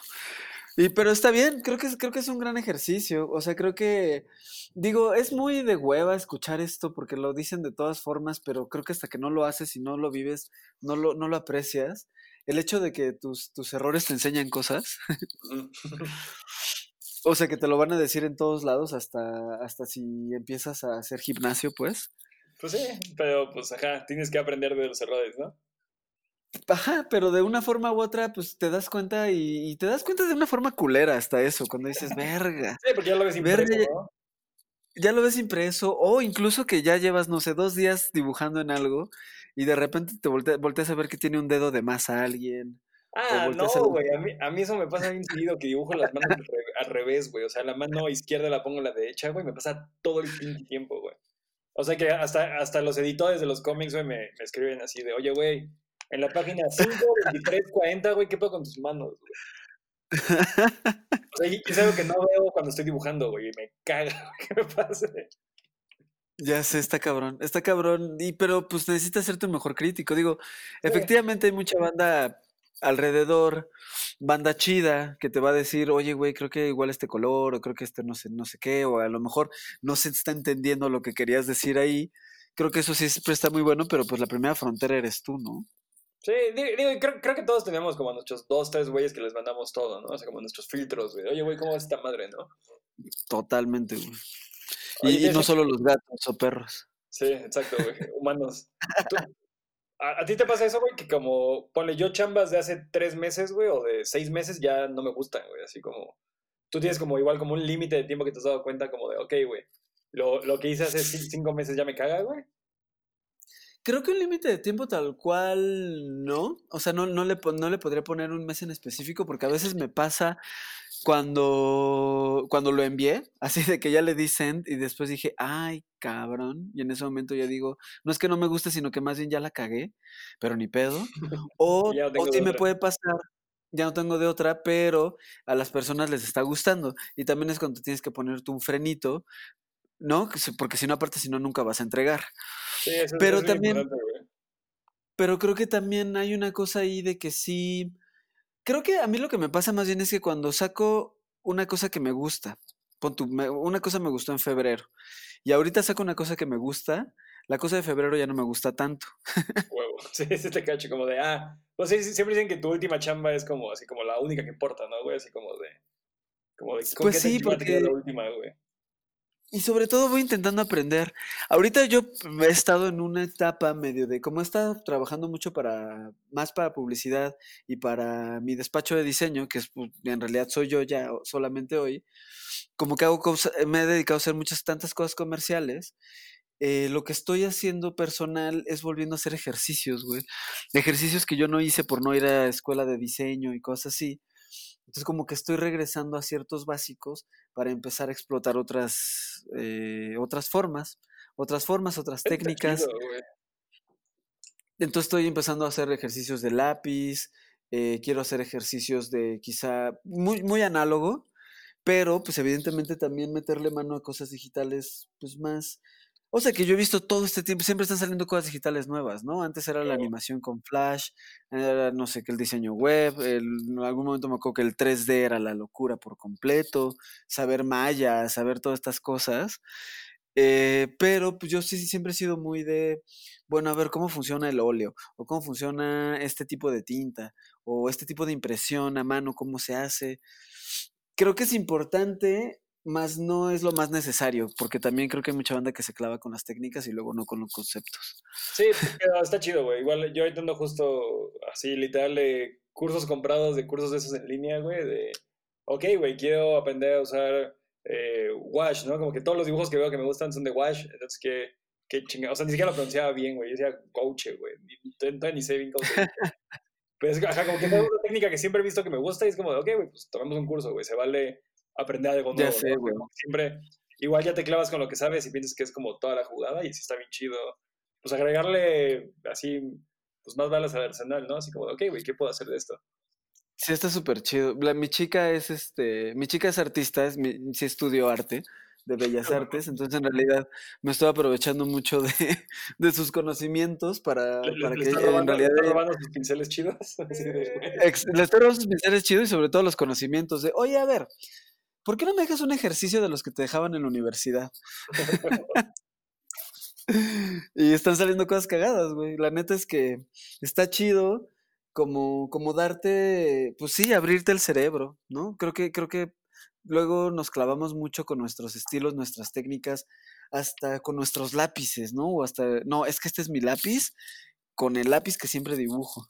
Y, pero está bien, creo que, es, creo que es un gran ejercicio. O sea, creo que, digo, es muy de hueva escuchar esto porque lo dicen de todas formas, pero creo que hasta que no lo haces y no lo vives, no lo, no lo aprecias. El hecho de que tus, tus errores te enseñan cosas. o sea, que te lo van a decir en todos lados, hasta, hasta si empiezas a hacer gimnasio, pues. Pues sí, pero pues ajá, tienes que aprender de los errores, ¿no? Ajá, pero de una forma u otra, pues te das cuenta y, te das cuenta de una forma culera hasta eso, cuando dices, verga. Sí, porque ya lo ves impreso, ¿no? Ya lo ves impreso, o incluso que ya llevas, no sé, dos días dibujando en algo y de repente te volteas a ver que tiene un dedo de más a alguien. Ah, no, güey, a mí, a mí, eso me pasa bien seguido, que dibujo las manos al, revés, güey. O sea, la mano izquierda la pongo en la derecha, güey, me pasa todo el tiempo, güey. O sea que hasta, hasta los editores de los cómics, güey, me, me escriben así de, oye, güey, en la página 5, 23, 40, güey, ¿qué puedo con tus manos, güey? O sea, es algo que no veo cuando estoy dibujando, güey, y me caga que me pase. Ya sé, está cabrón, está cabrón, y pero pues necesitas ser tu mejor crítico. Digo, efectivamente hay mucha banda alrededor, banda chida, que te va a decir, oye, güey, creo que igual este color, o creo que este no sé, no sé qué, o a lo mejor no se está entendiendo lo que querías decir ahí. Creo que eso sí siempre está muy bueno, pero pues la primera frontera eres tú, ¿no? Sí, digo, creo, creo, que todos tenemos como nuestros dos, tres güeyes que les mandamos todo, ¿no? O sea, como nuestros filtros, güey. Oye, güey, ¿cómo es esta madre, no? Totalmente, güey. Y, no solo los gatos o perros. Sí, exacto, güey. Humanos. a, ti te pasa eso, güey? Que como, ponle yo chambas de hace tres meses, güey, o de seis meses, ya no me gustan, güey. Así como, tú tienes como igual como un límite de tiempo que te has dado cuenta como de, ok, güey, lo, lo que hice hace cinco meses ya me caga, güey. Creo que un límite de tiempo tal cual no. O sea, no, no, le, no le podría poner un mes en específico porque a veces me pasa cuando, cuando lo envié, así de que ya le di send y después dije, ay, cabrón. Y en ese momento ya digo, no es que no me guste, sino que más bien ya la cagué, pero ni pedo. O, o sí me puede pasar, ya no tengo de otra, pero a las personas les está gustando. Y también es cuando tienes que ponerte un frenito, ¿no? Porque si no, aparte, si no, nunca vas a entregar. Sí, eso, pero también, pero creo que también hay una cosa ahí de que sí, creo que a mí lo que me pasa más bien es que cuando saco una cosa que me gusta, una cosa me gustó en febrero y ahorita saco una cosa que me gusta, la cosa de febrero ya no me gusta tanto. Huevo, sí, sí te cacho como de, ah, pues sí, siempre dicen que tu última chamba es como así como la única que importa, ¿no, güey? Así como de, como de, pues sí, porque... La última, güey? Y sobre todo voy intentando aprender. Ahorita yo he estado en una etapa medio de, como he estado trabajando mucho para, más para publicidad y para mi despacho de diseño, que es, pues, en realidad soy yo ya solamente hoy, como que hago me he dedicado a hacer muchas tantas cosas comerciales. Eh, lo que estoy haciendo personal es volviendo a hacer ejercicios, güey. Ejercicios que yo no hice por no ir a escuela de diseño y cosas así. Entonces como que estoy regresando a ciertos básicos para empezar a explotar otras, eh, otras formas, otras formas, otras técnicas. Entonces estoy empezando a hacer ejercicios de lápiz, eh, quiero hacer ejercicios de quizá muy, muy análogo, pero pues evidentemente también meterle mano a cosas digitales pues más o sea que yo he visto todo este tiempo, siempre están saliendo cosas digitales nuevas, ¿no? Antes era la animación con Flash, era no sé qué, el diseño web, en algún momento me acuerdo que el 3D era la locura por completo, saber Maya, saber todas estas cosas. Eh, pero pues yo sí, siempre he sido muy de, bueno, a ver cómo funciona el óleo, o cómo funciona este tipo de tinta, o este tipo de impresión a mano, cómo se hace. Creo que es importante más no es lo más necesario, porque también creo que hay mucha banda que se clava con las técnicas y luego no con los conceptos. Sí, pero está chido, güey. Igual yo ando justo así, literal, de cursos comprados, de cursos de esos en línea, güey, de, ok, güey, quiero aprender a usar eh, wash, ¿no? Como que todos los dibujos que veo que me gustan son de wash, entonces que, qué chingada, o sea, ni siquiera lo pronunciaba bien, güey, yo decía coach, güey, ni, ni sé bien Pero es ajá, como que es una técnica que siempre he visto que me gusta y es como de, ok, güey, pues tomemos un curso, güey, se vale aprender algo nuevo. Ya sé, Siempre, igual ya te clavas con lo que sabes y piensas que es como toda la jugada y si está bien chido. Pues agregarle así, pues más balas al arsenal, ¿no? Así como, ok, güey, ¿qué puedo hacer de esto? Sí, está súper chido. mi chica es este, mi chica es artista, es mi, sí estudió arte, de Bellas Artes, entonces en realidad me estoy aprovechando mucho de, de sus conocimientos para, Le, le- para le que en robando, le realidad está robando sus pinceles chidos. Güey. ex- le estoy robando sus pinceles chidos y sobre todo los conocimientos de, oye, a ver, ¿por qué no me dejas un ejercicio de los que te dejaban en la universidad? Y están saliendo cosas cagadas, güey. La neta es que está chido como, como darte, pues sí, abrirte el cerebro, ¿no? Creo que, creo que luego nos clavamos mucho con nuestros estilos, nuestras técnicas, hasta con nuestros lápices, ¿no? O hasta, no, es que este es mi lápiz con el lápiz que siempre dibujo.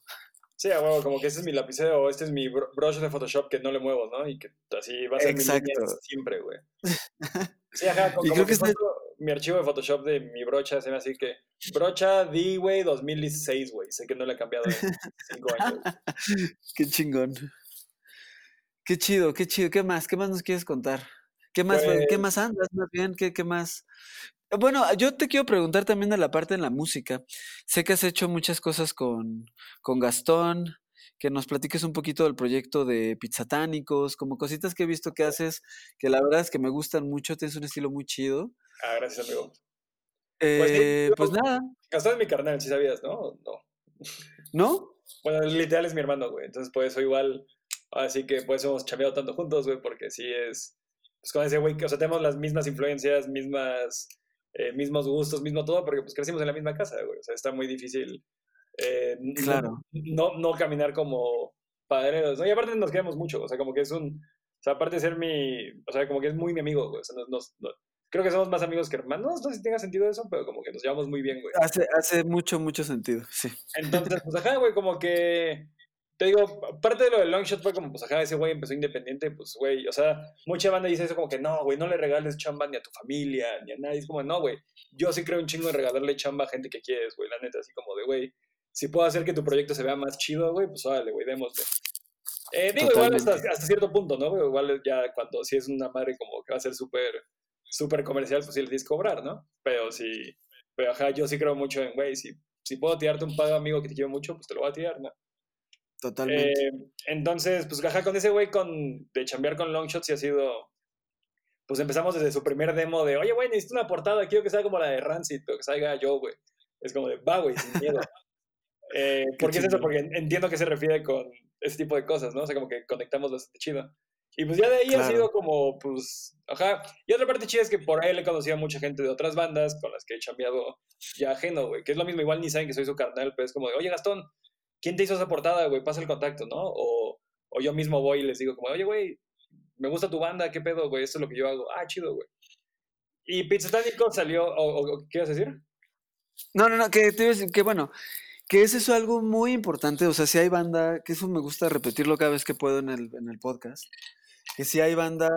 Sí, a huevo, como que este es mi lapicero o este es mi br- brush de Photoshop que no le muevo, ¿no? Y que así va a ser mi línea Exacto. siempre, güey. Sí, ajá, co- Y como creo que que este- mi archivo de Photoshop de mi brocha, se me así que brocha D, güey, 2016, güey. Sé que no le he cambiado en cinco años. Qué chingón. Qué chido, qué chido. ¿Qué más? ¿Qué más nos quieres contar? ¿Qué más, ¿qué Pues más andas más bien? ¿Qué, qué más? Bueno, yo te quiero preguntar también de la parte de la música. Sé que has hecho muchas cosas con, con Gastón, que nos platiques un poquito del proyecto de Pizzatánicos, como cositas que he visto que haces, que la verdad es que me gustan mucho, tienes un estilo muy chido. Ah, gracias, amigo. Pues sí, Eh, pues yo- nada, Gastón es mi carnal, si sabías, ¿no? No. ¿no? Bueno, literal es mi hermano, güey. Entonces, por eso igual. Así que por eso hemos chambeado tanto juntos, güey, porque sí es. Pues con ese güey, o sea, tenemos las mismas influencias, mismas. Eh, mismos gustos, mismo todo, porque pues crecimos en la misma casa, güey. O sea, está muy difícil. eh, Claro. No, no caminar como padreros, ¿no? Y aparte nos queremos mucho, o sea, como que es un. O sea, aparte de ser mi. O sea, como que es muy mi amigo, güey. O sea, nos, nos- no- creo que somos más amigos que hermanos. No sé si tenga sentido eso, pero como que nos llevamos muy bien, güey. Hace, hace mucho, mucho sentido, sí. Entonces, pues ajá, güey, como que. Te digo, parte de lo del Longshot fue como, pues ajá, ese güey empezó independiente, pues güey, o sea, mucha banda dice eso como que no, güey, no le regales chamba ni a tu familia, ni a nadie. Es como, no, güey, yo sí creo un chingo en regalarle chamba a gente que quieres, güey, la neta, así como de, güey, si puedo hacer que tu proyecto se vea más chido, güey, pues órale, güey, démosle. Eh, digo, igual hasta, cierto punto, ¿no? güey? Igual ya cuando si es una madre como que va a ser súper, súper comercial, pues sí le tienes cobrar, ¿no? Pero sí, pero ajá, yo sí creo mucho en, güey, si, si puedo tirarte un pago amigo que te quiero mucho, pues te lo voy a tirar, ¿no? Totalmente. Eh, entonces, pues ajá, con ese güey con, de chambear con Longshot sí ha sido. Pues empezamos desde su primer demo de, oye, güey, necesito una portada, quiero que sea como la de Rancid, pero que salga yo, güey. Es como de, va, güey, sin miedo. Eh, ¿Por qué es eso? Porque entiendo que se refiere con ese tipo de cosas, ¿no? O sea, como que conectamos bastante chido. Y pues ya de ahí ha sido como, pues, ajá. Y otra parte chida es que por ahí le he conocido a mucha gente de otras bandas con las que he chambeado ya ajeno, güey. Que es lo mismo, igual ni saben que soy su carnal, pero es como de, oye, Gastón, ¿quién te hizo esa portada, güey? Pasa el contacto, ¿no? O, yo mismo voy y les digo como, oye, güey, me gusta tu banda, ¿qué pedo, güey? Esto es lo que yo hago. Ah, chido, güey. Y Pizzatánico salió, o, ¿qué ibas a decir? No, no, no, que que bueno, que es eso algo muy importante, o sea, si hay banda, que eso me gusta repetirlo cada vez que puedo en el, en el podcast, que si hay banda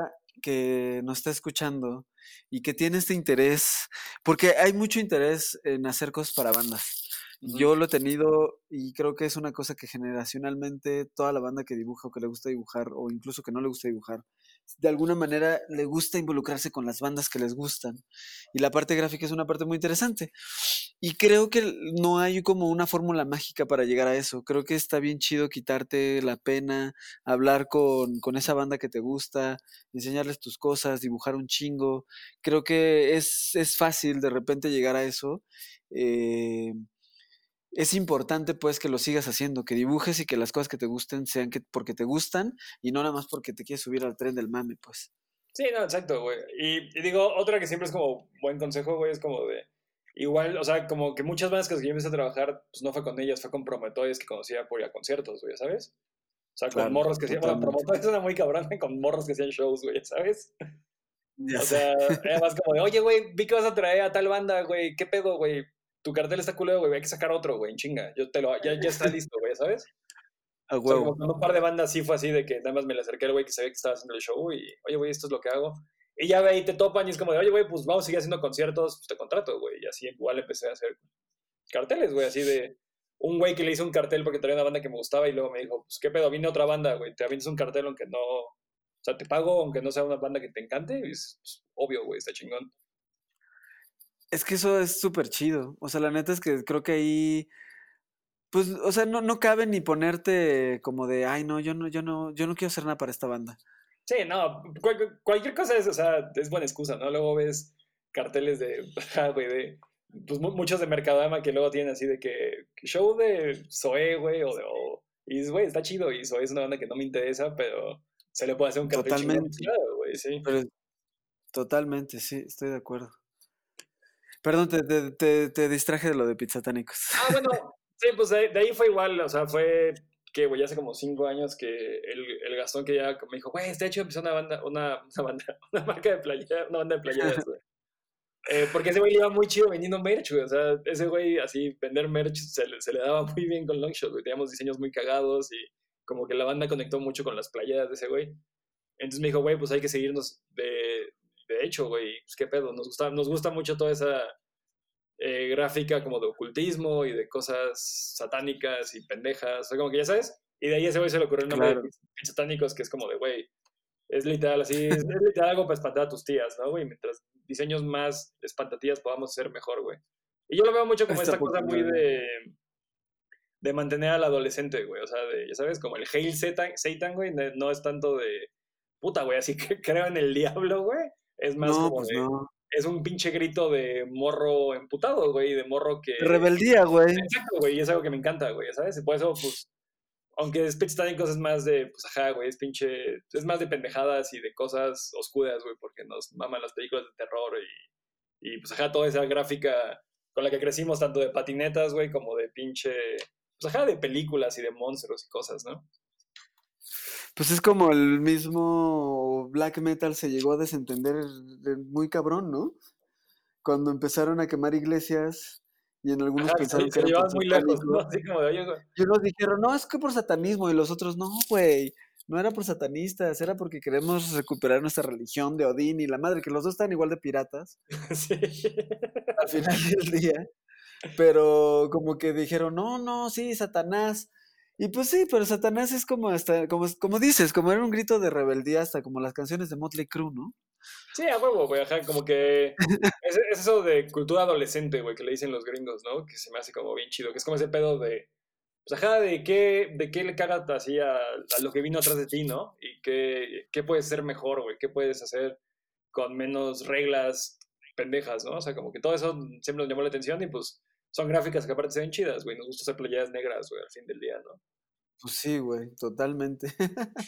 que nos está escuchando y que tiene este interés, porque hay mucho interés en hacer cosas para bandas. Yo lo he tenido y creo que es una cosa que generacionalmente toda la banda que dibuja o que le gusta dibujar o incluso que no le gusta dibujar, de alguna manera le gusta involucrarse con las bandas que les gustan. Y la parte gráfica es una parte muy interesante. Y creo que no hay como una fórmula mágica para llegar a eso. Creo que está bien chido quitarte la pena, hablar con, con esa banda que te gusta, enseñarles tus cosas, dibujar un chingo. Creo que es, es fácil de repente llegar a eso. eh, es importante pues que lo sigas haciendo, que dibujes y que las cosas que te gusten sean que, porque te gustan y no nada más porque te quieres subir al tren del mame, pues. Sí, no, exacto, güey. Y, y digo, otra que siempre es como buen consejo, güey, es como de, igual, o sea, como que muchas bandas que yo empecé a trabajar, pues no fue con ellas, fue con promotores que conocía por ir a conciertos, güey, ¿sabes? O sea, con morros que hacían, bueno, promotores suena muy cabrón, con morros que hacían shows, güey, ¿sabes? Ya O sea, era más como de, oye, güey, vi que vas a traer a tal banda, güey, ¿qué pedo, güey? Tu cartel está culero, güey, hay que sacar otro, güey, en chinga. Yo te lo, ya, ya está listo, güey, ¿sabes? a O sea, como un par de bandas sí fue así de que nada más me le acerqué al güey que sabía que estaba haciendo el show y, oye, güey, esto es lo que hago. Y ya ahí te topan y es como de, oye, güey, pues vamos a seguir haciendo conciertos, pues te contrato, güey. Y así igual empecé a hacer carteles, güey, así de un güey que le hizo un cartel porque traía una banda que me gustaba y luego me dijo, pues qué pedo, viene otra banda, güey, te avientas un cartel aunque no, o sea, te pago aunque no sea una banda que te encante. Y es pues, obvio, güey, está chingón. Es que eso es súper chido. O sea, la neta es que creo que ahí, pues, o sea, no, no cabe ni ponerte como de, ay, no, yo no, yo no, yo no quiero hacer nada para esta banda. Sí, no, cual- cualquier cosa es, o sea, es buena excusa, ¿no? Luego ves carteles de, güey, de, pues mu- muchos de Mercadama que luego tienen así de que show de Zoé, güey, o de, o- y dices, güey, está chido, y Zoé es una banda que no me interesa, pero se le puede hacer un cartel Totalmente. sí. Pero totalmente, sí, estoy de acuerdo. Perdón, te, te, te, te distraje de lo de pizzatánicos. Ah, bueno, sí, pues de, de ahí fue igual, o sea, fue que, güey, hace como cinco años que el, el Gastón que ya me dijo, güey, está hecho empezar una banda, una, una banda, una marca de playera, una banda de playeras, güey. Eh, porque ese güey le iba muy chido vendiendo merch, güey. O sea, ese güey, así, vender merch se le, se le daba muy bien con Longshot, güey. Teníamos diseños muy cagados y como que la banda conectó mucho con las playeras de ese güey. Entonces me dijo, güey, pues hay que seguirnos de, de hecho, güey. Pues qué pedo, nos gusta, nos gusta mucho toda esa eh, gráfica como de ocultismo y de cosas satánicas y pendejas. O sea, como que ya sabes. Y de ahí a ese güey se le ocurrió el nombre Claro. de satánicos, que es como de, güey, es literal así, es, es literal algo para espantar a tus tías, ¿no, güey? Mientras diseños más espantatías podamos hacer mejor, güey. Y yo lo veo mucho como Está esta cosa muy de de mantener al adolescente, güey. O sea, de, ya sabes, como el Hail Satan, Satan, güey, no es tanto de puta, güey, así que creo en el diablo, güey. Es más No, como pues de, no. es un pinche grito de morro emputado, güey, de morro que... Rebeldía, güey. Exacto, güey, y es algo que me encanta, güey, ¿sabes? Y por eso, pues, aunque Speech Tánicos es más de, pues, ajá, güey, es pinche, es más de pendejadas y de cosas oscuras, güey, porque nos maman las películas de terror y, y, pues, ajá, toda esa gráfica con la que crecimos, tanto de patinetas, güey, como de pinche, pues, ajá, de películas y de monstruos y cosas, ¿no? Pues es como el mismo black metal se llegó a desentender de- muy cabrón, ¿no? Cuando empezaron a quemar iglesias y en algunos Ajá, pensaron se, que se era muy lejos, ¿no? Así como de, oye, güey, Y unos dijeron, no, es que por satanismo. Y los otros, no, güey, no era por satanistas, era porque queremos recuperar nuestra religión de Odín y la madre, que los dos están igual de piratas sí. al final del día. Pero como que dijeron, no, no, sí, Satanás. Y pues sí, pero Satanás es como hasta, como, como dices, como era un grito de rebeldía, hasta como las canciones de Motley Crue, ¿no? Sí, a huevo, güey, ajá, como que es, es eso de cultura adolescente, güey, que le dicen los gringos, ¿no? Que se me hace como bien chido, que es como ese pedo de, pues ajá, de qué, de qué le cagas así a, a lo que vino atrás de ti, ¿no? Y qué, qué puedes ser mejor, güey, qué puedes hacer con menos reglas pendejas, ¿no? O sea, como que todo eso siempre nos llamó la atención y pues son gráficas que aparte se ven chidas, güey, nos gusta hacer playeras negras, güey, al fin del día, ¿no? Pues sí, güey, totalmente.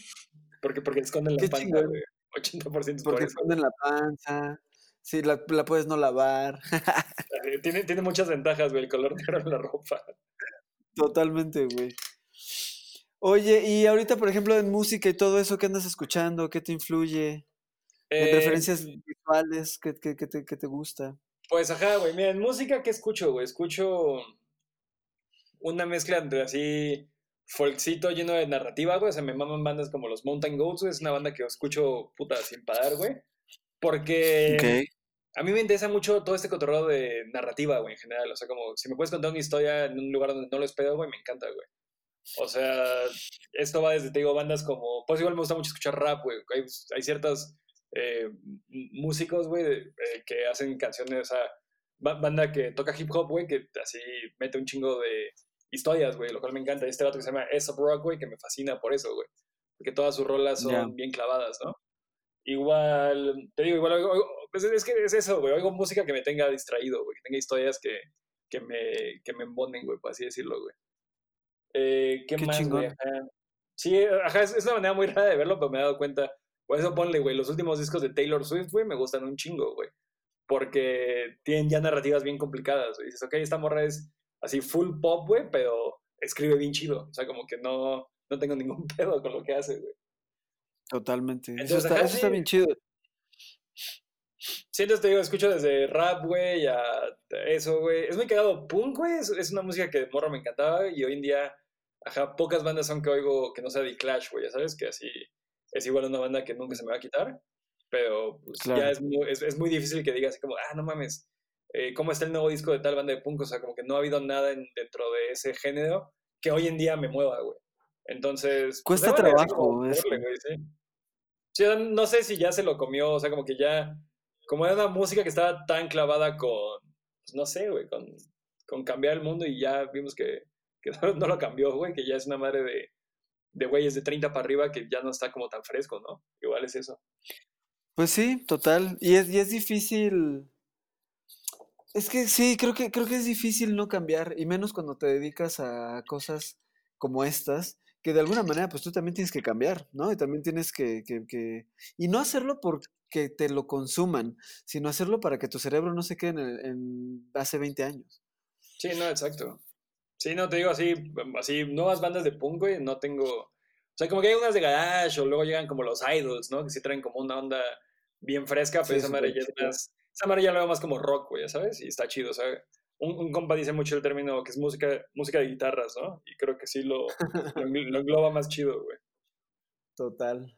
Porque, porque esconden la panza, güey, 80% es por Porque eso. esconden la panza, sí, la, la puedes no lavar. Eh, Tiene, tiene muchas ventajas, güey, el color negro en la ropa. Totalmente, güey. Oye, y ahorita, por ejemplo, en música y todo eso, ¿qué andas escuchando? ¿Qué te influye? ¿En Eh, referencias visuales? ¿Qué, qué- qué te, qué te gusta? Pues ajá, güey. Mira, en música, ¿qué escucho, güey? Escucho una mezcla entre así folkcito lleno de narrativa, güey. O sea, me maman bandas como los Mountain Goats, güey. Es una banda que escucho puta sin parar, güey. Porque a mí me interesa mucho todo este cotorreo de narrativa, güey, en general. O sea, como si me puedes contar una historia en un lugar donde no lo espero, güey, me encanta, güey. O sea, esto va desde, te digo, bandas como... Pues igual me gusta mucho escuchar rap, güey. Hay, hay ciertas eh, músicos, güey, eh, que hacen canciones, o sea, ba- banda que toca hip hop, güey, que así mete un chingo de historias, güey, lo cual me encanta. Y este vato que se llama. Rock, güey, que me fascina por eso, güey. Porque todas sus rolas son Ya. bien clavadas, ¿no? Igual, te digo, igual, oigo- oigo- pues es que es eso, güey, oigo música que me tenga distraído, güey, que tenga historias que, que, me, que me embonen, güey, por así decirlo, güey. Eh, ¿Qué, Qué más, güey? Sí, ajá, es, es una manera muy rara de verlo, pero me he dado cuenta. Por eso ponle, güey, los últimos discos de Taylor Swift, güey, me gustan un chingo, güey. Porque tienen ya narrativas bien complicadas, güey. Dices, ok, esta morra es así full pop, güey, pero escribe bien chido. O sea, como que no, no tengo ningún pedo con lo que hace, güey. Totalmente. Eso Entonces, está, eso está bien chido. Sí, entonces te digo, escucho desde rap, güey, a eso, güey. Es muy cagado. Punk, güey, es, es una música que de morro me encantaba y hoy en día, ajá, pocas bandas son que oigo que no sea de Clash, güey, ya sabes, que así es igual una banda que nunca se me va a quitar, pero pues, Claro. ya es muy, es, es muy difícil que digas así como, ah, no mames, eh, ¿cómo está el nuevo disco de tal banda de punk? O sea, como que no ha habido nada en- dentro de ese género que hoy en día me mueva, güey. Entonces... pues, Cuesta así trabajo güey, sí. No sé si ya se lo comió, o sea, como que ya, como era una música que estaba tan clavada con, pues, no sé, güey, con, con cambiar el mundo y ya vimos que, que no, no lo cambió, güey, que ya es una madre de, de güeyes de 30 para arriba que ya no está como tan fresco, ¿no? Igual es eso. Pues sí, total. Y es, y es difícil. Es que sí, creo que, creo que es difícil no cambiar, y menos cuando te dedicas a cosas como estas, que de alguna manera pues tú también tienes que cambiar, ¿no? Y también tienes que, que, que... Y no hacerlo porque te lo consuman, sino hacerlo para que tu cerebro no se quede en, el- en hace 20 años. Sí, no, exacto. Sí, no, te digo así, así, nuevas bandas de punk, güey, no tengo... O sea, como que hay unas de garage o luego llegan como los idols, ¿no? Que sí traen como una onda bien fresca, pero Sí, esa madre ya es más... Esa ya lo veo más como rock, güey, ya sabes, y está chido, o sea... Un, un compa dice mucho el término que es música, música de guitarras, ¿no? Y creo que sí lo, lo, engl- lo engloba más chido, güey. Total.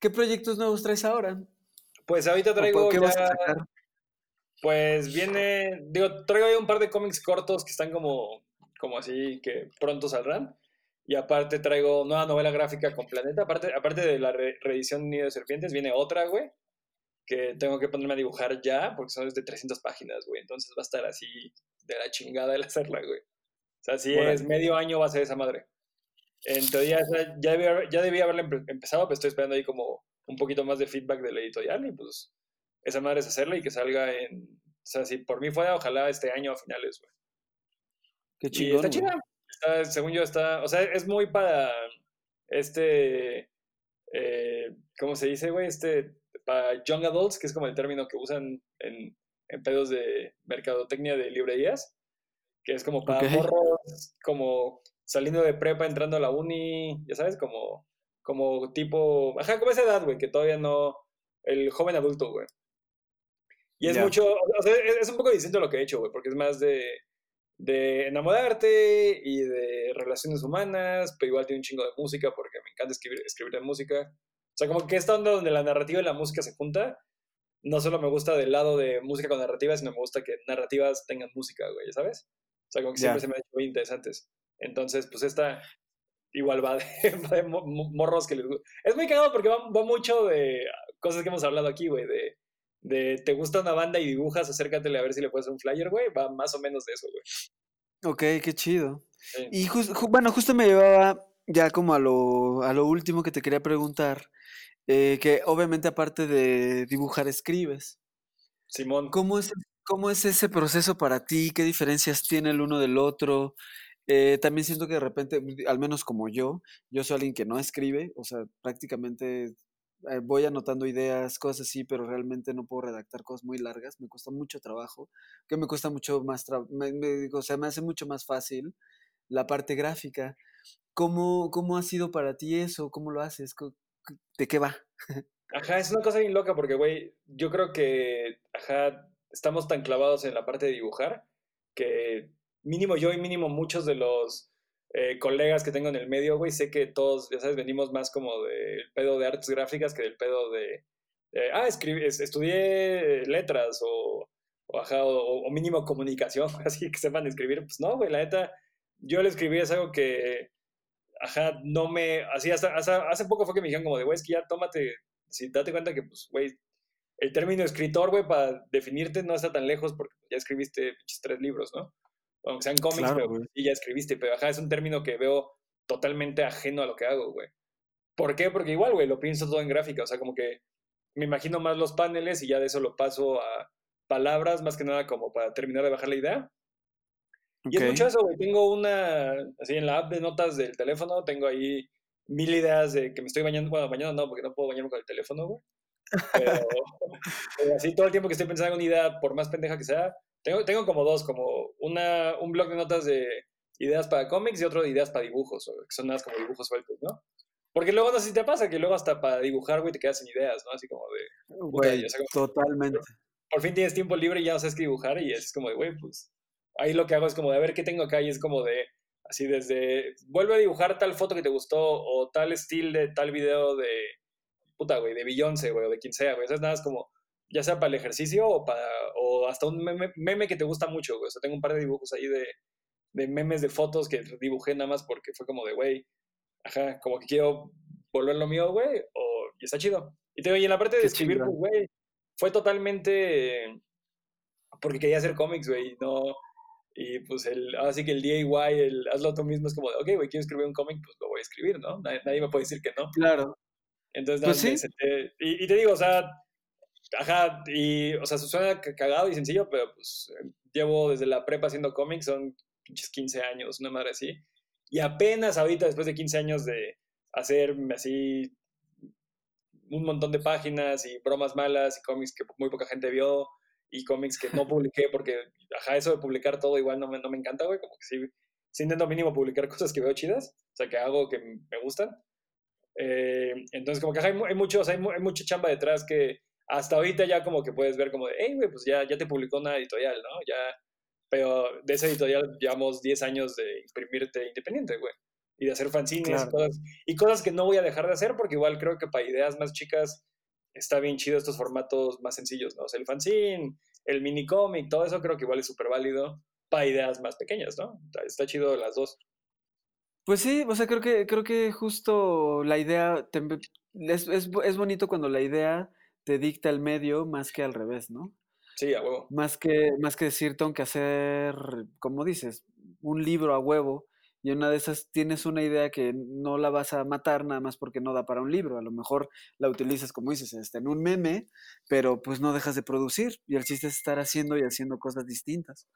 ¿Qué proyectos nuevos traes ahora? Pues ahorita ¿O por traigo qué vas a ya... sacar? Pues viene, digo, traigo ahí un par de cómics cortos que están como, como así, que pronto saldrán. Y aparte traigo nueva novela gráfica con Planeta. Aparte, aparte de la re- reedición Nido de Serpientes, viene otra, güey, que tengo que ponerme a dibujar ya, porque son de 300 páginas, güey. Entonces va a estar así de la chingada el hacerla, güey. O sea, si es medio año va a ser esa madre. En teoría ya debí, haber- ya debí haberla empe- empezado, pero estoy esperando ahí como un poquito más de feedback de la editorial y pues esa madre es hacerla y que salga en... O sea, si por mí fuera, ojalá este año a finales, güey. Qué Y chingón, está güey. chida. Está- según yo está... O sea, es muy para este... eh, ¿Cómo se dice, güey? Este... Para young adults, que es como el término que usan en, en pedos de mercadotecnia de librerías. Que es como para Ok. morros, como saliendo de prepa, entrando a la uni, ya sabes, como, como tipo... Ajá, como esa edad, güey, que todavía no... El joven adulto, güey. Y es Ya. mucho, o sea, es, es un poco distinto a lo que he hecho, güey, porque es más de, de enamorarte y de relaciones humanas, pero igual tiene un chingo de música porque me encanta escribir, escribir de música. O sea, como que esta onda donde la narrativa y la música se junta, no solo me gusta del lado de música con narrativa, sino me gusta que narrativas tengan música, güey, ¿sabes? O sea, como que siempre se me han hecho muy interesantes. Entonces, pues esta igual va de, va morros que les gusta. Es muy cagado porque va, va mucho de cosas que hemos hablado aquí, güey, de, de te gusta una banda y dibujas, acércatele a ver si le puedes hacer un flyer, güey. Va más o menos de eso, güey. Ok, qué chido. Sí. Y jus- ju- bueno, justo me llevaba ya como a lo, a lo último que te quería preguntar, eh, que obviamente aparte de dibujar, escribes. Simón. ¿Cómo es, cómo es ese proceso para ti? ¿Qué diferencias tiene el uno del otro? Eh, también siento que de repente, al menos como yo, yo soy alguien que no escribe, o sea, prácticamente eh, voy anotando ideas, cosas así, pero realmente no puedo redactar cosas muy largas, me cuesta mucho trabajo, que me cuesta mucho más, me, me- o sea, me hace mucho más fácil la parte gráfica. ¿Cómo, cómo ha sido para ti eso? ¿Cómo lo haces? ¿De qué va? Ajá, es una cosa bien loca porque, güey, yo creo que, ajá, estamos tan clavados en la parte de dibujar que mínimo yo y mínimo muchos de los eh, colegas que tengo en el medio, güey, sé que todos, ya sabes, venimos más como del pedo de artes gráficas que del pedo de, de, ah, escribí, es- estudié letras o, o, ajá, o, o mínimo comunicación, así que sepan escribir. Pues no, güey, la neta, yo el escribir es algo que, ajá, no me, así hasta, hasta hace poco fue que me dijeron como de, güey, es que ya tómate, si date cuenta que, pues, güey, el término escritor, güey, para definirte no está tan lejos porque ya escribiste tres libros, ¿no? Aunque sean cómics, Claro, pero sí ya escribiste, pero ajá, es un término que veo totalmente ajeno a lo que hago, güey. ¿Por qué? Porque igual, güey, lo pienso todo en gráfica, o sea, como que me imagino más los paneles y ya de eso lo paso a palabras, más que nada como para terminar de bajar la idea. Y es mucho eso, güey. Tengo una, así en la app de notas del teléfono, tengo ahí mil ideas de que me estoy bañando. Bueno, bañando no, porque no puedo bañarme con el teléfono, güey. Pero, pero así todo el tiempo que estoy pensando en una idea, por más pendeja que sea, tengo, tengo como dos, como una, un blog de notas de ideas para cómics y otro de ideas para dibujos, o que son nada como dibujos sueltos, ¿no? Porque luego no sé si te pasa, que luego hasta para dibujar, güey, te quedas sin ideas, ¿no? Así como de, Güey, sé cómo- totalmente. por fin tienes tiempo libre y ya no sabes qué dibujar y es como de, güey, pues ahí lo que hago es como de a ver qué tengo acá y es como de, así desde, vuelve a dibujar tal foto que te gustó o tal estilo de tal video de, puta, güey, de Beyoncé, güey, o de quien sea, güey. Eso es nada, es como, ya sea para el ejercicio o para, o hasta un meme, meme que te gusta mucho, güey. O sea, tengo un par de dibujos ahí de, de memes de fotos que dibujé nada más porque fue como de, güey, ajá, como que quiero volver lo mío, güey, o, y está chido. Y te digo, y en la parte de Qué escribir, pues, güey, fue totalmente porque quería hacer cómics, güey, y no... Y pues el, así que el DIY, el hazlo tú mismo es como, de, ok, güey, quiero escribir un cómic, pues lo voy a escribir, ¿no? Nadie, nadie me puede decir que no. Claro. Entonces, Pues sí. senté- y, y te digo, o sea, ajá, y, o sea, suena ca- cagado y sencillo, pero pues llevo desde la prepa haciendo cómics, son pinches 15 años, una madre así. Y apenas ahorita, después de 15 años de hacer así un montón de páginas y bromas malas y cómics que muy poca gente vio y cómics que no publiqué porque, ajá, eso de publicar todo igual no me, no me encanta, güey, como que sí, sí intento mínimo publicar cosas que veo chidas, o sea, que hago que me gustan. Eh, entonces, como que ajá, hay, hay mucho, o sea, hay, hay mucha chamba detrás que hasta ahorita ya como que puedes ver como de, hey, güey, pues ya, ya te publicó una editorial, ¿no? Ya, pero de esa editorial llevamos 10 años de imprimirte independiente, güey. Y de hacer fanzines Claro. y, cosas, y cosas que no voy a dejar de hacer porque igual creo que para ideas más chicas está bien chido estos formatos más sencillos, ¿no? O sea, el fanzine, el mini cómic, todo eso creo que igual es súper válido para ideas más pequeñas, ¿no? Está, chido las dos. Pues sí, o sea, creo que, creo que justo la idea te es, es, es bonito cuando la idea te dicta el medio más que al revés, ¿no? Sí, a huevo. Más que, más que decir, tengo que hacer, como dices, un libro a huevo, y en una de esas tienes una idea que no la vas a matar nada más porque no da para un libro. A lo mejor la utilizas, como dices, este, en un meme, pero pues no dejas de producir. Y el chiste es estar haciendo y haciendo cosas distintas.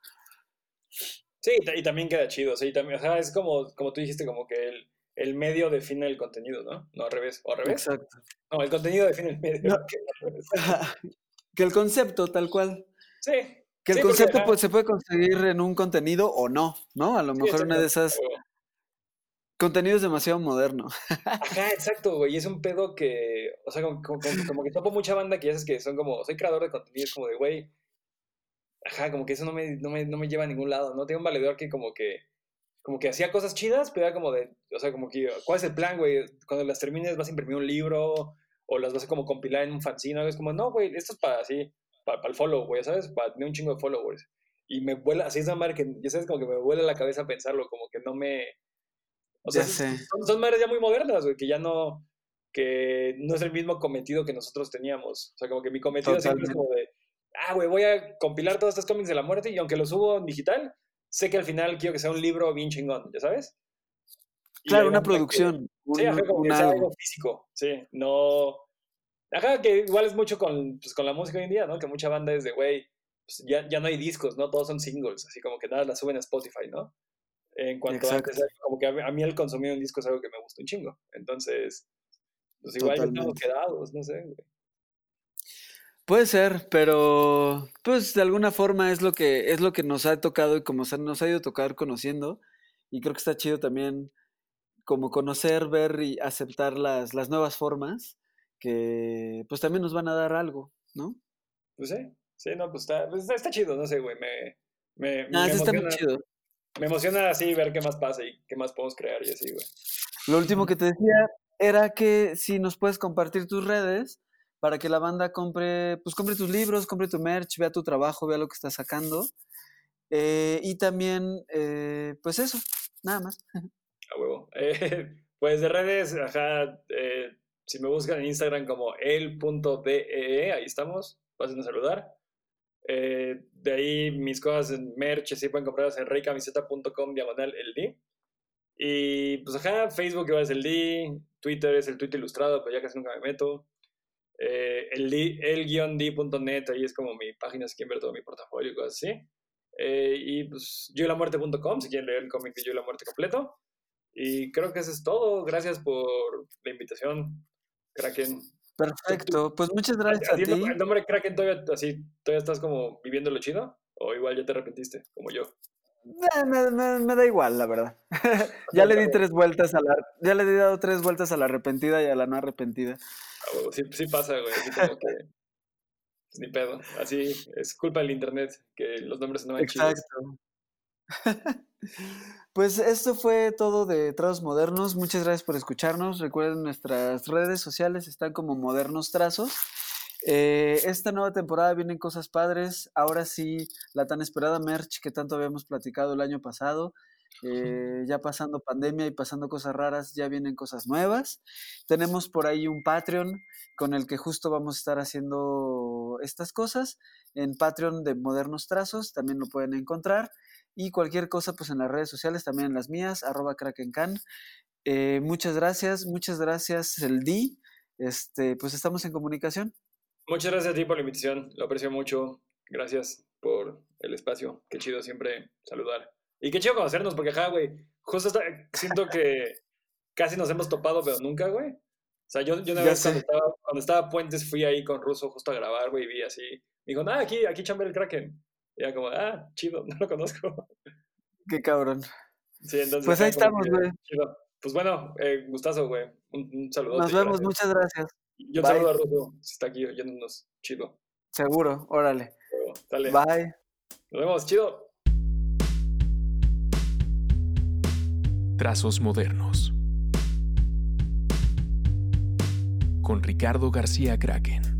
Sí, y ta- y también queda chido, sí, también, o sea, es como, como tú dijiste, como que el, el medio define el contenido, ¿no? No al revés, o al revés. Exacto. No, el contenido define el medio. No. que el concepto, tal cual. Sí. Que el Sí, concepto pues, se puede conseguir en un contenido o no, ¿no? A lo Sí, mejor una de esas a huevo. contenidos demasiado moderno. Ajá, exacto, güey, y es un pedo que, o sea, como, como- como- como que topo mucha banda que ya sabes que son como, soy creador de contenido, es como de, güey, ajá, como que eso no me, no me, no me lleva a ningún lado, ¿no? Tengo un valedor que como que, como que hacía cosas chidas, pero era como de, o sea, como que, ¿cuál es el plan, güey? Cuando las termines vas a imprimir un libro o las vas a como compilar en un fanzine, ¿no? Es como, no, güey, esto es para así, para, el follow, güey, ¿sabes? Para tener un chingo de followers. Y me vuela, así es una madre que, ya sabes, como que me vuela la cabeza pensarlo, como que no me... O sea, Ya son- sé. son, madres ya muy modernas, güey, que ya no, que no es el mismo cometido que nosotros teníamos. O sea, como que mi cometido siempre es como de, ah, güey, voy a compilar todos estos cómics de la muerte y aunque los subo en digital, sé que al final quiero que sea un libro bien chingón, ¿ya sabes? Claro, una banda que- producción, un, sí, como un que sea algo físico, sí, no... Ajá, que igual es mucho con, pues, con la música hoy en día, ¿no? Que mucha banda es de, güey, pues ya, ya no hay discos, ¿no? Todos son singles, así como que nada las suben a Spotify, ¿no? En cuanto a antes, como que a mí, el consumir un disco es algo que me gusta un chingo. Entonces, pues igual ya estamos Totalmente. quedados, no sé, güey. Puede ser, pero pues de alguna forma es lo que es lo que nos ha tocado y como se- nos ha ido a tocar conociendo y creo que está chido también como conocer, ver y aceptar las, las nuevas formas que pues también nos van a dar algo, ¿no? Pues sí, sí, no, pues está, pues está, está chido, no sé, güey, me, me, Ah, me está muy chido. me emociona así ver qué más pasa y qué más podemos crear y así, güey. Lo último que te decía era que si nos puedes compartir tus redes para que la banda compre, pues compre tus libros, compre tu merch, vea tu trabajo, vea lo que estás sacando. Eh, y también, eh, pues eso, nada más. A huevo. Eh, pues de redes, ajá, si me buscan en Instagram como el.dee, ahí estamos, pasen a saludar. Eh, de ahí mis cosas en merch, así pueden comprarlas en reycamiseta.com diagonal el D. Y pues ajá, Facebook igual es el D, Twitter es el tweet ilustrado, pero ya casi nunca me meto. Eh, el D- el-d.net, ahí es como mi página si quieren ver todo mi portafolio y cosas así. Eh, y pues yoylamuerte.com si quieren leer el cómic de Yo la Muerte completo. Y creo que eso es todo. Gracias por la invitación, Kraken. Perfecto, pues muchas ¿A- gracias a ti el nombre Kraken todavía así, todavía estás como viviendo lo chido? ¿O igual ya te arrepentiste, como yo? Me, me- me da igual, la verdad. ya le di tres vueltas a la, ya le he dado tres vueltas a la arrepentida y a la no arrepentida. Ah, sí, sí pasa, güey. Así como que. pues, ni pedo. Así es culpa del internet que los nombres no van chidos. Pues esto fue todo de Trazos Modernos. Muchas gracias por escucharnos. Recuerden nuestras redes sociales están como Modernos Trazos. Eh, esta nueva temporada vienen cosas padres. Ahora sí, la tan esperada merch que tanto habíamos platicado el año pasado. Eh, ya pasando pandemia y pasando cosas raras, ya vienen cosas nuevas. Tenemos por ahí un Patreon con el que justo vamos a estar haciendo estas cosas. En Patreon de Modernos Trazos también lo pueden encontrar. Y cualquier cosa, pues en las redes sociales, también en las mías, arroba krakencan. Eh, muchas gracias, muchas gracias, el D. Este, pues estamos en comunicación. Muchas gracias a ti por la invitación, lo aprecio mucho. Gracias por el espacio. Qué chido siempre saludar. Y qué chido conocernos, porque, ja, güey, justo está- siento que casi nos hemos topado, pero nunca, güey. O sea, yo, yo una vez cuando estaba, cuando estaba Puentes fui ahí con Russo justo a grabar, güey, y vi así. Me dijo, ah, aquí, aquí chamba el Kraken. Y era como, ah, chido, no lo conozco. Qué cabrón. Sí, entonces. Pues ahí estamos, güey. Pues bueno, eh, gustazo, güey. Un, un saludo. Nos vemos, muchas gracias. Yo Bye. saludo a Russo, si está aquí oyéndonos. Chido. Seguro, órale. Pero, dale. Bye. Nos vemos, chido. Trazos modernos. Con Ricardo García Kraken.